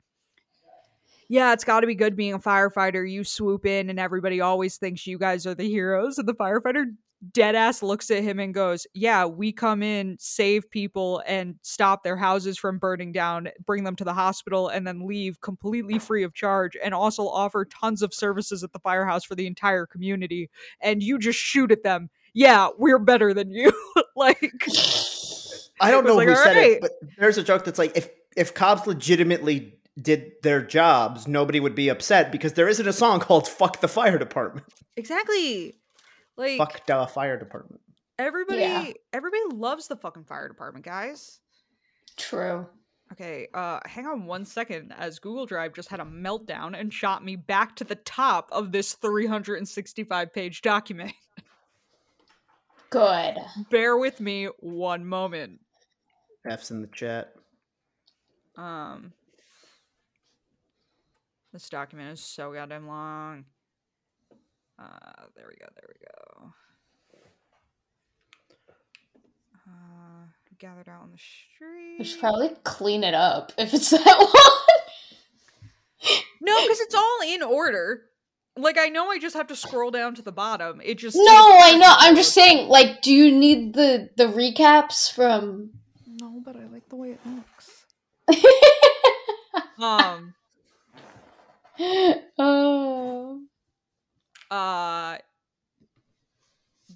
S2: "Yeah, it's got to be good being a firefighter. You swoop in, and everybody always thinks you guys are the heroes." And the firefighter dead ass looks at him and goes, "Yeah, we come in, save people, and stop their houses from burning down, bring them to the hospital, and then leave completely free of charge, and also offer tons of services at the firehouse for the entire community. And you just shoot at them. Yeah, we're better than you." like.
S1: I don't know
S2: like,
S1: who said
S2: right."
S1: it, but there's a joke that's like if if cops legitimately did their jobs, nobody would be upset because there isn't a song called "Fuck the Fire Department."
S2: Exactly. Like
S1: Fuck the fire department.
S2: everybody
S3: Yeah.
S2: everybody loves the fucking fire department, guys.
S3: True.
S2: Okay, uh hang on one second as Google Drive just had a meltdown and shot me back to the top of this 365 page document.
S3: Good.
S2: Bear with me one moment.
S1: F's in the chat.
S2: Um This document is so goddamn long. Uh there we go, there we go. Uh gathered out on the street.
S3: We should probably clean it up if it's that one.
S2: No, because it's all in order. Like I know I just have to scroll down to the bottom. It just
S3: No, I know. I'm just saying. Like, do you need the the recaps from?
S2: No, but I like the way it looks. Um
S3: oh.
S2: Uh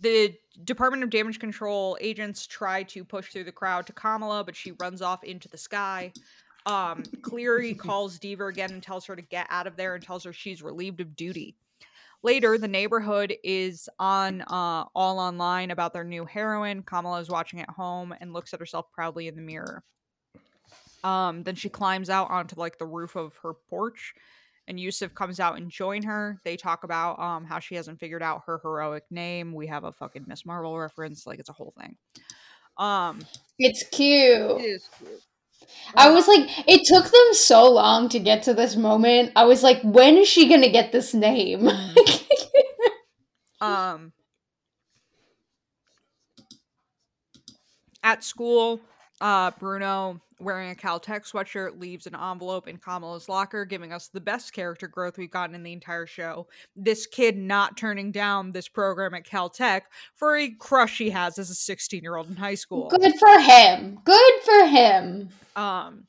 S2: the Department of Damage Control agents try to push through the crowd to Kamala, but she runs off into the sky. Um, Cleary calls Deever again and tells her to get out of there and tells her she's relieved of duty. Later, the neighborhood is on uh, all online about their new heroine. Kamala is watching at home and looks at herself proudly in the mirror. Um, then she climbs out onto like the roof of her porch and Yusuf comes out and join her. They talk about um how she hasn't figured out her heroic name. We have a fucking Miss Marvel reference, like it's a whole thing. Um,
S3: It's cute.
S2: is cute.
S3: I was like, it took them so long to get to this moment. I was like, when is she gonna get this name?
S2: um at school, uh Bruno wearing a Caltech sweatshirt leaves an envelope in Kamala's locker, giving us the best character growth we've gotten in the entire show. This kid not turning down this program at Caltech for a crush he has as a 16 year old in high school.
S3: Good for him. Good for him.
S2: Um,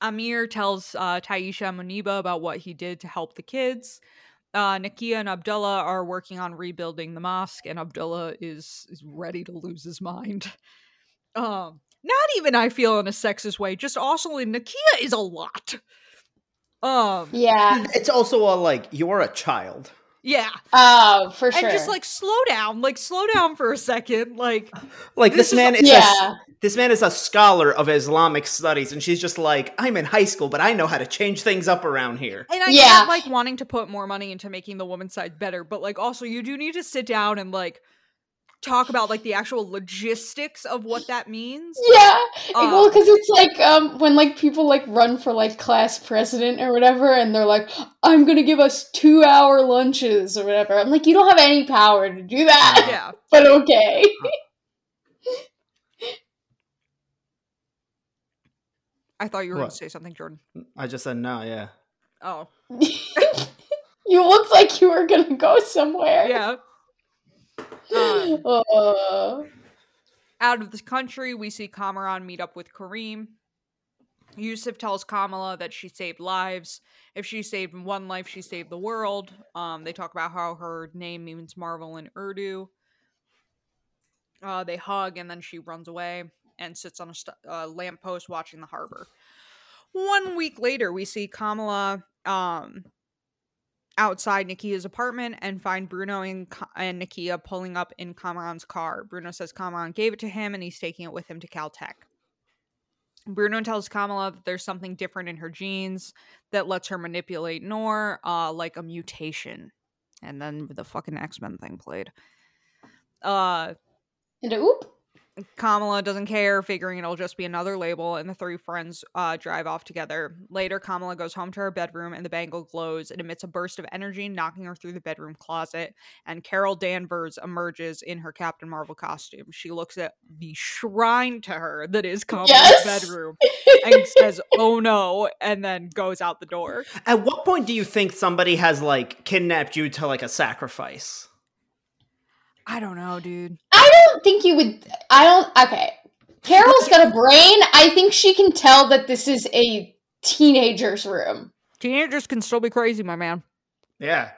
S2: Amir tells uh, Taisha Muneeba about what he did to help the kids. Uh, Nakia and Abdullah are working on rebuilding the mosque, and Abdullah is, is ready to lose his mind. Um, not even I feel in a sexist way, just also in Nakia is a lot. Um,
S3: Yeah.
S1: It's also a like you're a child.
S2: yeah,
S3: Oh, for sure.
S2: and just like slow down, like slow down for a second, like
S1: Like
S2: This
S1: this, man is
S3: yeah.
S1: a, this man is a scholar of Islamic studies, and she's just like, I'm in high school, but I know how to change things up around here.
S2: And I
S3: Yeah.
S2: like wanting to put more money into making the woman's side better, but like also you do need to sit down and like talk about like the actual logistics of what that means.
S3: Yeah,
S2: Uh,
S3: well, because it's like um when like people like run for like class president or whatever, and they're like, "I'm gonna give us two hour lunches or whatever." I'm like, you don't have any power to do that,
S2: Yeah.
S3: but okay.
S2: I thought you were going to say something, Jordan.
S1: I just said no, yeah.
S2: Oh.
S3: you looked like you were gonna go somewhere.
S2: Yeah. Um,
S3: Uh,
S2: out of the country, we see Kamran meet up with Kareem. Yusuf tells Kamala that she saved lives. If she saved one life, she saved the world. Um, they talk about how her name means marvel in Urdu. Uh, they hug, and then she runs away and sits on a st- uh, lamppost watching the harbor. One week later, we see Kamala um, outside Nakia's apartment and find Bruno and, and Nikia pulling up in Kamran's car. Bruno says Kamaran gave it to him and he's taking it with him to Caltech. Bruno tells Kamala that there's something different in her genes that lets her manipulate Noor, uh, like a mutation. And then the fucking X Men thing played. Uh,
S3: and a oop.
S2: Kamala doesn't care, figuring it'll just be another label, and the three friends uh, drive off together. Later, Kamala goes home to her bedroom, and the bangle glows. It emits a burst of energy, knocking her through the bedroom closet. And Carol Danvers emerges in her Captain Marvel costume. She looks at the shrine to her that is Kamala's
S3: Yes!
S2: bedroom and says, "Oh no," and then goes out the door.
S1: At what point do you think somebody has like kidnapped you to like a sacrifice?
S2: I don't know, dude.
S3: I don't think you would. I don't. Okay. Carol's got a brain. I think she can tell that this is a teenager's room.
S2: Teenagers can still be crazy, my man.
S1: Yeah.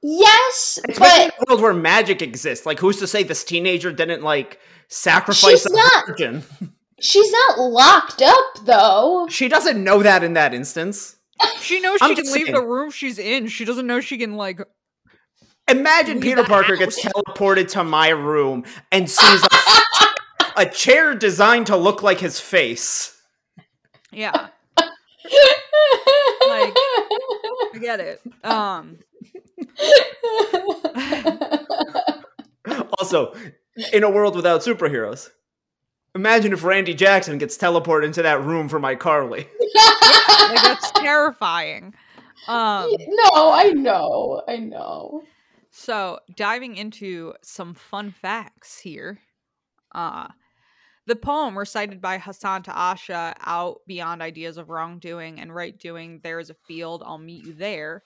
S3: Yes,
S1: Especially
S3: but
S1: a world where magic exists. Like, who's to say this teenager didn't like sacrifice
S3: She's
S1: a
S3: not-
S1: virgin?
S3: she's not locked up, though.
S1: She doesn't know that in that instance.
S2: She knows
S1: I'm
S2: she can
S1: just
S2: leave the room she's in. She doesn't know she can like
S1: Imagine Peter
S2: the
S1: Parker gets teleported to my room and sees a, a chair designed to look like his face.
S2: yeah. I get it. Um
S1: Also, in a world without superheroes, imagine if Randy Jackson gets teleported into that room for my Carly.
S2: like that's terrifying. Um
S3: no, I know, I know.
S2: So diving into some fun facts here. Uh the poem recited by Hassan to Asha out beyond ideas of wrongdoing and right doing, there is a field, I'll meet you there.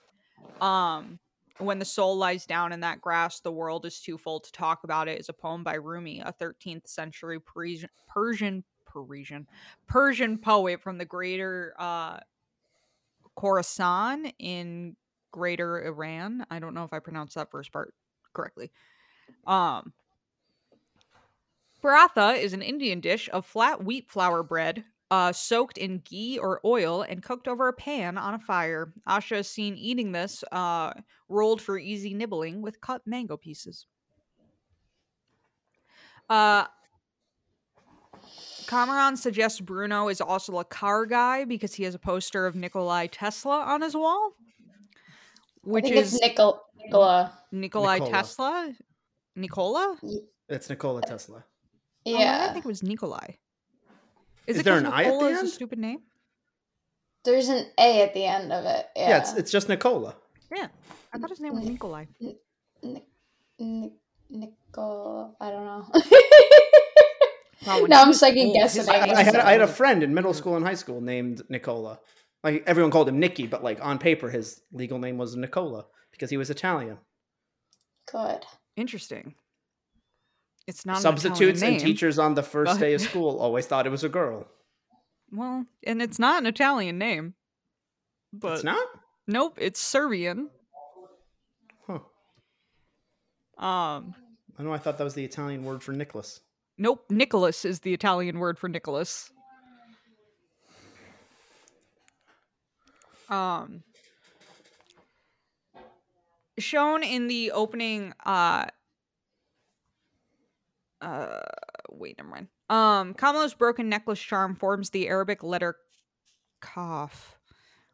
S2: Um when the soul lies down in that grass, the world is too full to talk about it is a poem by Rumi, a 13th century Parisian Persian Parisian Persian poet from the greater uh Khorasan in Greater Iran. I don't know if I pronounced that first part correctly. Um Paratha is an Indian dish of flat wheat flour bread uh, soaked in ghee or oil and cooked over a pan on a fire. Asha is seen eating this, uh, rolled for easy nibbling with cut mango pieces. Uh, Kamran suggests Bruno is also a car guy because he has a poster of Nikolai Tesla on his wall, which
S3: I think
S2: is
S3: it's Nicol- Nicola.
S2: Nikolai
S1: Nikola.
S2: Tesla. Nicola?
S1: It's Nikola Tesla.
S2: Oh, why did I think it was Nikolai.
S1: Is
S2: 'cause
S1: there an I at the
S2: Nicola is a
S1: end?
S2: stupid name?
S3: there's an A at the end of it. Yeah,
S1: Yeah, it's, it's just Nikola.
S2: Yeah, I thought his name was. Nikolai.
S3: Nic- Nic- Nicol. I don't know.
S2: Wow, when
S3: now I'm second guessing.
S1: I, I had, I had a friend in middle school and high school named Nicola. Like everyone called him Nicky, but like on paper, his legal name was Nicola because he was Italian.
S3: Good.
S2: Interesting. It's not an
S1: Substitutes
S2: Italian
S1: and teachers on the first
S2: but-
S1: day of school always thought it was a girl.
S2: Well, and it's not an Italian name. But
S1: it's not.
S2: nope, it's Serbian.
S1: Huh.
S2: Um,
S1: I know. I thought that was the Italian word for Nicholas.
S2: nope, Nicholas is the Italian word for Nicholas. Um, shown in the opening. Uh, uh, wait, never mind. Um, Kamala's broken necklace charm forms the Arabic letter kaf,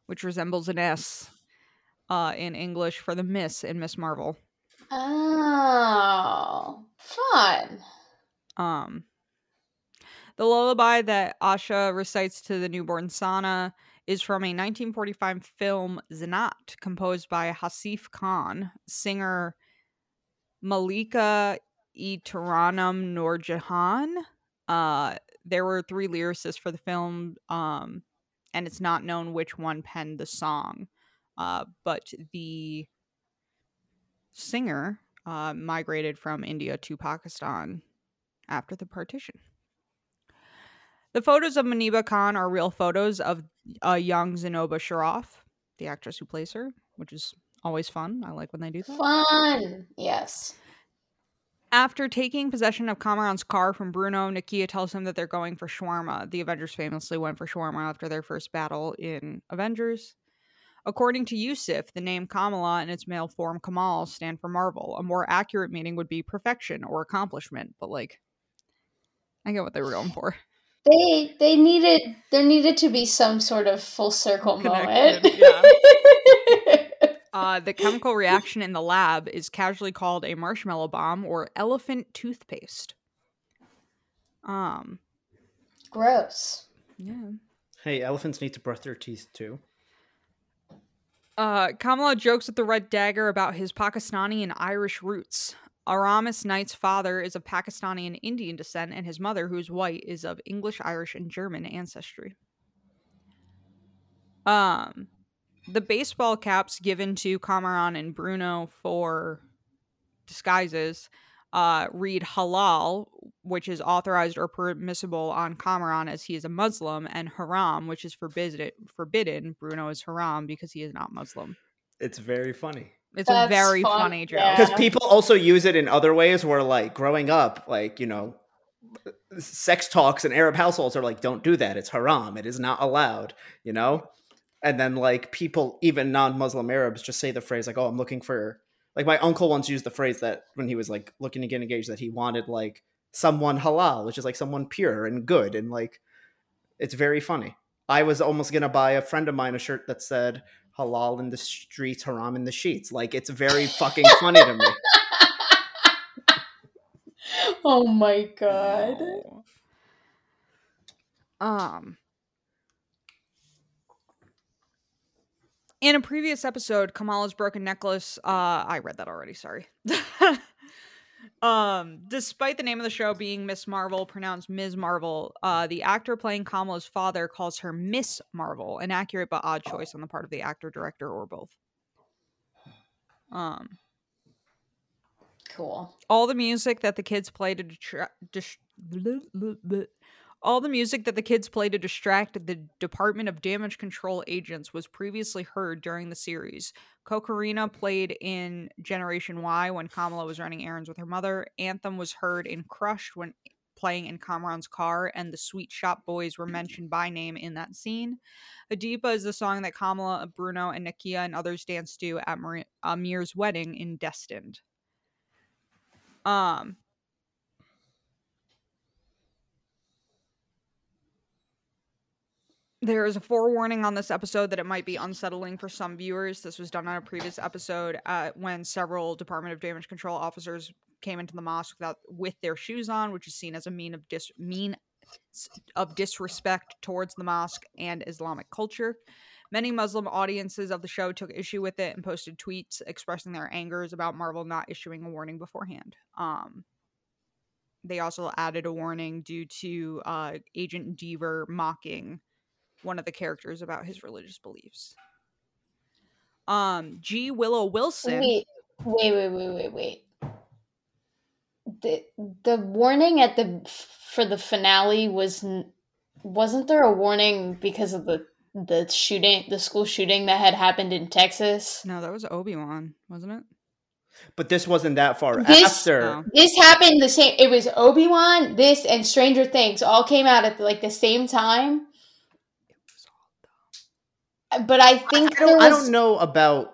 S2: which resembles an S uh, in English for the Miss in Miss Marvel.
S3: Oh, fun.
S2: Um, the lullaby that Asha recites to the newborn Sana is from a 1945 film Zeenat, composed by Hasif Khan, singer Malika E. Tarannum Noorjahan. Uh, there were three lyricists for the film, um, and it's not known which one penned the song. Uh, but the singer uh, migrated from India to Pakistan after the partition. The photos of Muneeba Khan are real photos of a young Zenobia Shroff, the actress who plays her, which is always fun. I like when they do that.
S3: Fun. Yes.
S2: After taking possession of Kamran's car from Bruno, Nakia tells him that they're going for shawarma. The Avengers famously went for shawarma after their first battle in Avengers. According to Yusuf, the name Kamala and its male form Kamal stand for Marvel. A more accurate meaning would be perfection or accomplishment, but like, I get what they were going for.
S3: They they needed there needed to be some sort of full circle moment.
S2: Yeah. Uh, the chemical reaction in the lab is casually called a marshmallow bomb or elephant toothpaste. Um,
S3: Gross.
S2: yeah.
S1: Hey, elephants need to brush their teeth too.
S2: Uh, Kamala jokes with the Red Dagger about his Pakistani and Irish roots. Aramis Knight's father is of Pakistani and Indian descent, and his mother, who's white, is of English, Irish, and German ancestry. Um, the baseball caps given to Kamran and Bruno for disguises uh, read halal, which is authorized or permissible on Kamran as he is a Muslim, and haram, which is. Forbidden. Bruno is haram because he is not Muslim.
S1: It's very funny.
S2: It's a
S3: That's
S2: very
S3: fun,
S2: funny joke.
S3: yeah.
S1: because people also use it in other ways where like growing up like you know sex talks in arab households are like don't do that. It's haram. It is not allowed you know? And then like people even non-muslim arabs just say the phrase like oh i'm looking for like my uncle once used the phrase that when he was like looking to get engaged that he wanted like someone halal which is like someone pure and good and like it's very funny. I was almost gonna buy a friend of mine a shirt that said halal in the streets haram in the sheets like it's very fucking funny to me
S3: Oh my god.
S2: No. Um. In a previous episode, Kamala's broken necklace. Uh, I read that already. Sorry. um, despite the name of the show being Miss Marvel, pronounced Ms. Marvel, uh, the actor playing Kamala's father calls her Miss Marvel, an accurate but odd choice on the part of the actor, director, or both. Um,
S3: Cool.
S2: all the music that the kids play to detra- dis-. All the music that the kids play to distract the Department of Damage Control agents was previously heard during the series. Kokarina played in Generation Y when Kamala was running errands with her mother. Anthem was heard in Crushed when playing in Kamran's car, and the Sweet Shop Boys were mentioned by name in that scene. Adipa is the song that Kamala, Bruno, and Nakia and others danced to at Amir's wedding in Destined. Um There is a forewarning on this episode that it might be unsettling for some viewers. This was done on a previous episode uh, when several Department of Damage Control officers came into the mosque without with their shoes on, which is seen as a mean of dis mean of disrespect towards the mosque and Islamic culture. Many Muslim audiences of the show took issue with it and posted tweets expressing their angers about Marvel not issuing a warning beforehand. Um, they also added a warning due to uh, Agent Deever mocking one of the characters about his religious beliefs. Um, G. Willow Wilson.
S3: Wait, wait, wait, wait, wait, wait. The the warning at the for the finale was wasn't there a warning because of the the shooting, the school shooting that had happened in Texas?
S2: No, that was Obi Wan, wasn't it?
S1: but this wasn't that far
S3: This-
S1: after
S2: No.
S3: This happened the same. It was Obi Wan, this, and Stranger Things all came out at like the same time. But I think
S1: I
S3: there
S1: don't,
S3: was
S1: I don't know about.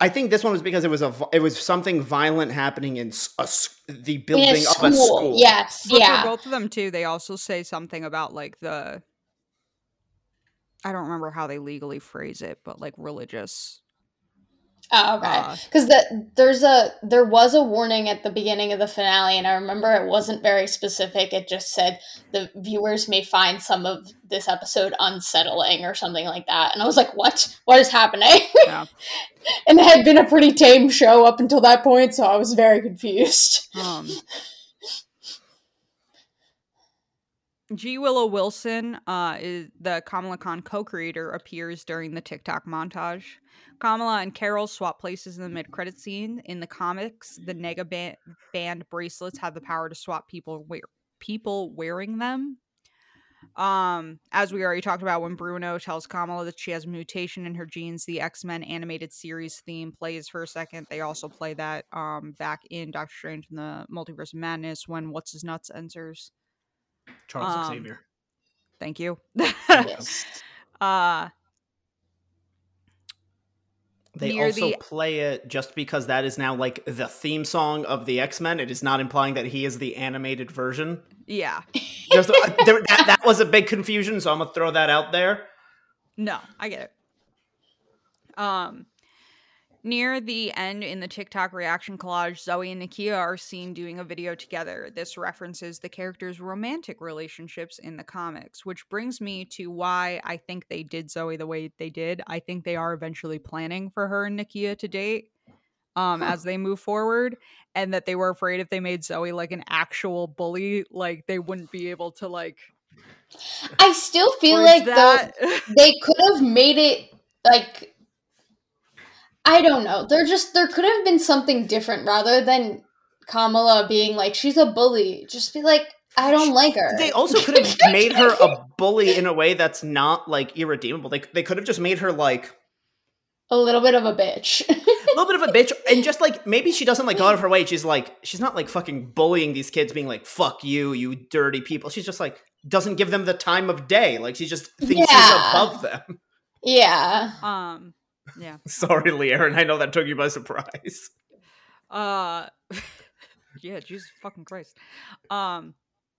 S1: I think this one was because it was a it was something violent happening in s- a s- the
S3: in
S1: building
S3: a
S1: of a
S3: school.
S1: school.
S3: Yes,
S2: But
S3: yeah.
S2: for both of them too, they also say something about like the I don't remember how they legally phrase it, but like religious.
S3: Oh, okay.
S2: Uh,
S3: Because the there's a there was a warning at the beginning of the finale, and I remember it wasn't very specific. It just said the viewers may find some of this episode unsettling or something like that. And I was like, "What? What is happening?"
S2: Yeah.
S3: and it had been a pretty tame show up until that point, so I was very confused.
S2: Um, G. Willow Wilson, uh, is the Kamala Khan co-creator, appears during the TikTok montage. Kamala and Carol swap places in the mid-credit scene. In the comics, the Nega band, band bracelets have the power to swap people wear, people wearing them. Um, as we already talked about, when Bruno tells Kamala that she has a mutation in her genes, the X Men animated series theme plays for a second. They also play that um back in Doctor Strange in the Multiverse of Madness when What's His Nuts enters.
S1: Charles
S2: Um,
S1: Xavier.
S2: Thank you.
S3: yes.
S2: uh,
S1: They also
S2: the-
S1: play it just because that is now like the theme song of the X Men. It is not implying that he is the animated version.
S2: yeah.
S1: Just, uh, there, that, that was a big confusion, so I'm gonna throw that out there.
S2: No, I get it. Um, near the end in the TikTok reaction collage, Zoe and Nakia are seen doing a video together. This references the characters' romantic relationships in the comics, which brings me to why I think they did Zoe the way they did. I think they are eventually planning for her and Nakia to date. Um, as they move forward, and that they were afraid if they made Zoe like an actual bully, like they wouldn't be able to like.
S3: I still feel like though they could have made it like I don't know. There just there could have been something different rather than Kamala being like she's a bully. Just be like I don't like her.
S1: They also could have made her a bully in a way that's not like irredeemable. They they could have just made her like
S3: a little bit of a bitch.
S1: a little bit of a bitch, and just like maybe she doesn't like go out of her way. She's like she's not like fucking bullying these kids, being like "fuck you, you dirty people." She's just like doesn't give them the time of day. Like she just thinks she's above them.
S3: yeah.
S2: um, yeah.
S1: Sorry, Lee Aaron. I know that took you by surprise.
S2: Uh yeah, Jesus fucking Christ. Um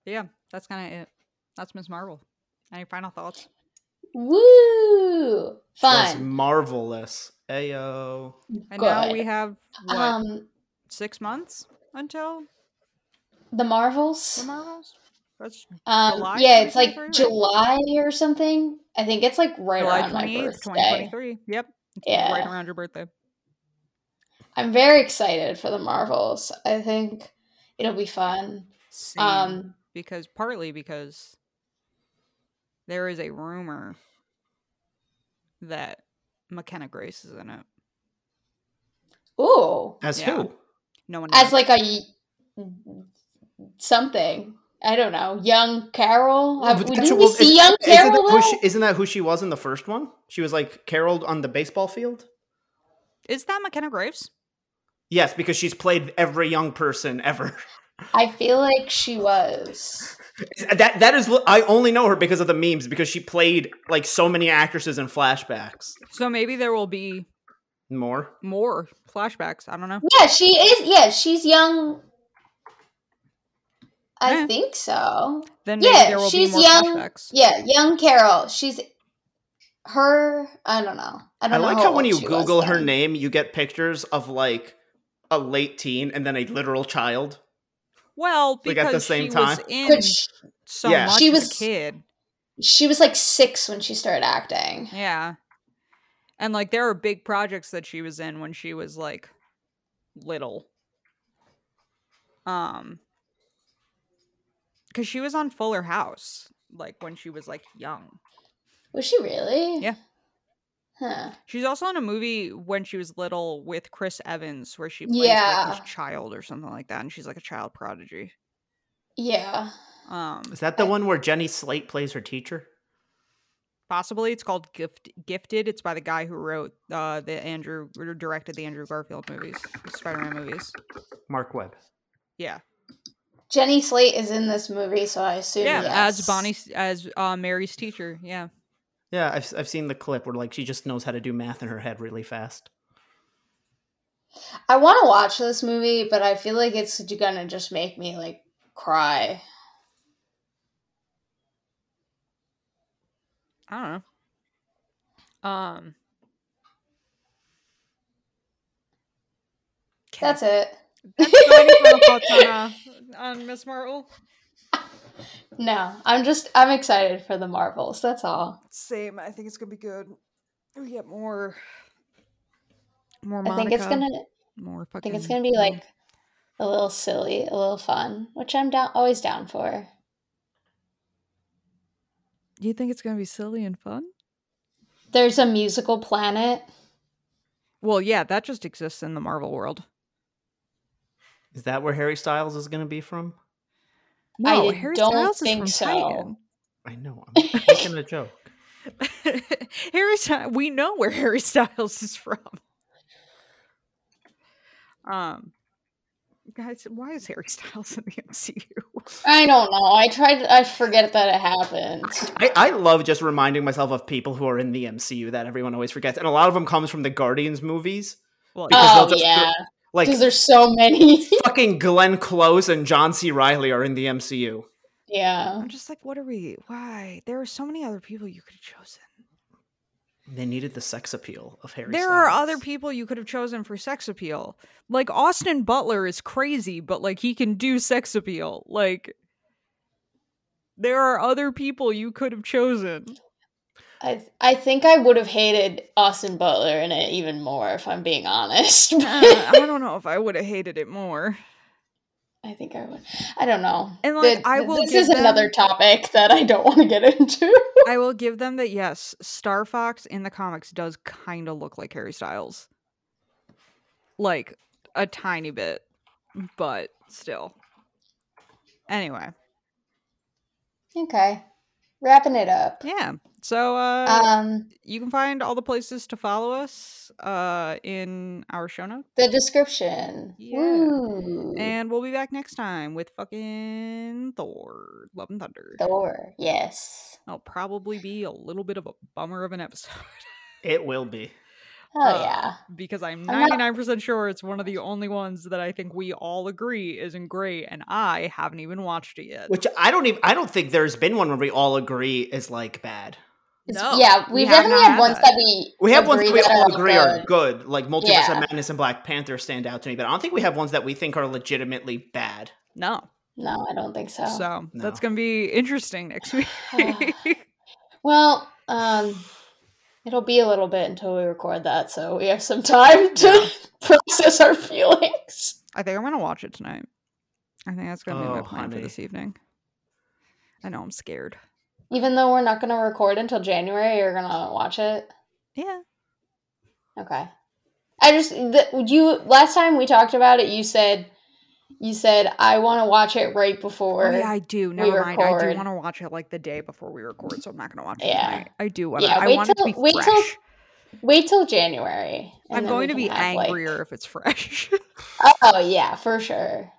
S2: yeah, that's kind of it. That's Miss Marvel. Any final thoughts?
S3: Woo!
S1: That's
S3: Fun.
S1: marvelous. Ayo.
S2: And now we have what,
S3: Um
S2: six months until
S3: the Marvels.
S2: the
S3: Marvels.
S2: Marvels. That's
S3: Um
S2: July
S3: yeah, it's like
S2: right?
S3: July or something. I think it's like right
S2: July
S3: around my birthday.
S2: twenty twenty three. Yep, it's
S3: Yeah.
S2: right around your birthday.
S3: I'm very excited for the Marvels. I think it'll be fun.
S2: Same,
S3: Um
S2: because partly because there is a rumor that McKenna Grace is in it.
S3: ooh.
S1: As
S2: Yeah.
S1: who?
S2: No one
S3: as
S2: knows.
S3: like a something. I don't know. Young Carol. Have,
S1: But
S3: didn't we
S1: well,
S3: see
S1: is-
S3: young
S1: isn't
S3: Carol?
S1: that, who she, isn't that who she was in the first one? She was like Carol on the baseball field.
S2: is that McKenna Graves?
S1: Yes, because she's played every young person ever.
S3: I feel like she was.
S1: That that is li- I only know her because of the memes because she played like so many actresses in flashbacks.
S2: So maybe there will be
S1: More.
S2: more flashbacks. I don't know.
S3: Yeah, she is. Yeah, she's young. I
S2: Yeah.
S3: think so.
S2: Then maybe
S3: Yeah,
S2: there will
S3: she's
S2: be more
S3: young.
S2: flashbacks.
S3: Yeah, young Carol. She's her. I don't know. I
S1: I,
S3: don't know.
S1: I like how when you Google her
S3: then.
S1: name, you get pictures of like a late teen and then a literal child.
S2: Well,
S1: Like, at
S2: because
S1: the same
S2: she
S1: time?
S2: was in
S3: Which
S2: so
S1: Yeah.
S2: much
S3: She was-
S2: a kid.
S3: she was like six when she started acting.
S2: Yeah. And like there are big projects that she was in when she was like little. Um cuz she was on Fuller House like when she was like young.
S3: Was she really?
S2: Yeah.
S3: Huh.
S2: She's also in a movie when she was little with Chris Evans where she plays
S3: Yeah.
S2: like his child or something like that and she's like a child prodigy.
S3: Yeah.
S2: Um
S1: Is that the
S3: I-
S1: one where Jenny Slate plays her teacher?
S2: possibly it's called Gift Gifted. It's by the guy who wrote uh the Andrew directed the Andrew Garfield movies, the Spider-Man movies.
S1: Marc Webb.
S2: Yeah.
S3: Jenny Slate is in this movie, so I assume
S2: yeah,
S3: yes.
S2: as Bonnie as uh, Mary's teacher. Yeah,
S1: Yeah, I've I've seen the clip where like she just knows how to do math in her head really fast.
S3: I want to watch this movie, but I feel like it's gonna just make me like cry.
S2: I don't know. Um.
S3: That's it.
S2: That's thoughts on, uh, on Miss Marvel.
S3: No, I'm just I'm excited for the Marvels. That's all.
S2: Same. I think it's gonna be good. We get more. More.
S3: I think it's gonna
S2: More
S3: I think it's gonna be like a little silly, a little fun, which I'm down always down for.
S2: You think it's gonna be silly and fun?
S3: There's a musical planet.
S2: Well, yeah, that just exists in the Marvel world.
S1: Is that where Harry Styles is going to be from?
S2: No,
S3: I
S2: Harry
S3: don't
S2: Styles is from
S3: so.
S2: Titan.
S1: I know. I'm making a joke.
S2: Harry Styles. We know where Harry Styles is from. Um, guys, why is Harry Styles in the MCU?
S3: I don't know. I tried. I forget that it happened.
S1: I, I love just reminding myself of people who are in the MCU that everyone always forgets, and a lot of them comes from the Guardians movies.
S2: Well,
S1: Because
S3: Oh
S1: they'll just-
S3: yeah,
S1: Like
S3: because there's so many.
S1: fucking Glenn Close and John C. Reilly are in the MCU.
S3: yeah.
S2: I'm just like, what are we? Why? There are so many other people you could have chosen.
S1: They needed the sex appeal of Harry.
S2: There are other people you could have chosen for sex appeal. Like Austin Butler is crazy, but like he can do sex appeal. Like there are other people you could have chosen.
S3: I I think I would have hated Austin Butler in it even more if I'm being honest.
S2: Uh, I don't know if I would have hated it more.
S3: I think I would. I don't know.
S2: And, like,
S3: The-
S2: I will
S3: This is another topic that I don't want to get into.
S2: I will give them that yes, Star Fox in the comics does kind of look like Harry Styles. Like a tiny bit, but still. Anyway,
S3: okay, wrapping it up.
S2: yeah. So uh
S3: Um,
S2: you can find all the places to follow us uh in our show notes.
S3: the description.
S2: Yeah.
S3: Woo.
S2: And we'll be back next time with fucking Thor, Love and Thunder.
S3: Thor. Yes.
S2: It'll probably be a little bit of a bummer of an episode.
S1: It will be.
S3: Oh
S2: Uh,
S3: yeah.
S2: because I'm
S3: I'm not-
S2: 99% sure it's one of the only ones that I think we all agree isn't great, and I haven't even watched it yet.
S1: Which I don't even. I don't think there's been one where we all agree is like bad.
S2: No,
S3: yeah,
S2: we
S3: we
S2: have
S3: definitely
S2: not
S3: have
S2: had
S3: ones
S2: that.
S3: that we
S1: We have ones that we
S3: that
S1: all
S3: are
S1: agree are
S3: good.
S1: good, like Multiverse
S3: Yeah.
S1: of Madness and Black Panther stand out to me, but I don't think we have ones that we think are legitimately bad.
S2: no.
S3: No, I don't think so.
S2: So that's going to be interesting next week.
S3: Well, um, it'll be a little bit until we record that, so we have some time to process our feelings.
S2: I think I'm going to watch it tonight. I think that's going to be my
S1: Oh,
S2: plan for this evening. I know I'm scared.
S3: Even though we're not going to record until January, you're going to watch it.
S2: Yeah.
S3: Okay. I just the, you last time we talked about it, you said you said I want to watch it right before.
S2: Oh, yeah, I do. Never mind. I do want to watch it like the day before we record, so I'm not going to watch it
S3: Yeah.
S2: tonight. I do want to.
S3: Yeah,
S2: I
S3: wait
S2: want
S3: till- wait
S2: fresh.
S3: till Wait till January.
S2: I'm going to be
S3: have, like-
S2: angrier if it's fresh.
S3: oh yeah, for sure.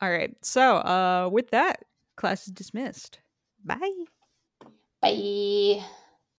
S2: All right. So, uh, with that, class is dismissed. Bye.
S3: Bye.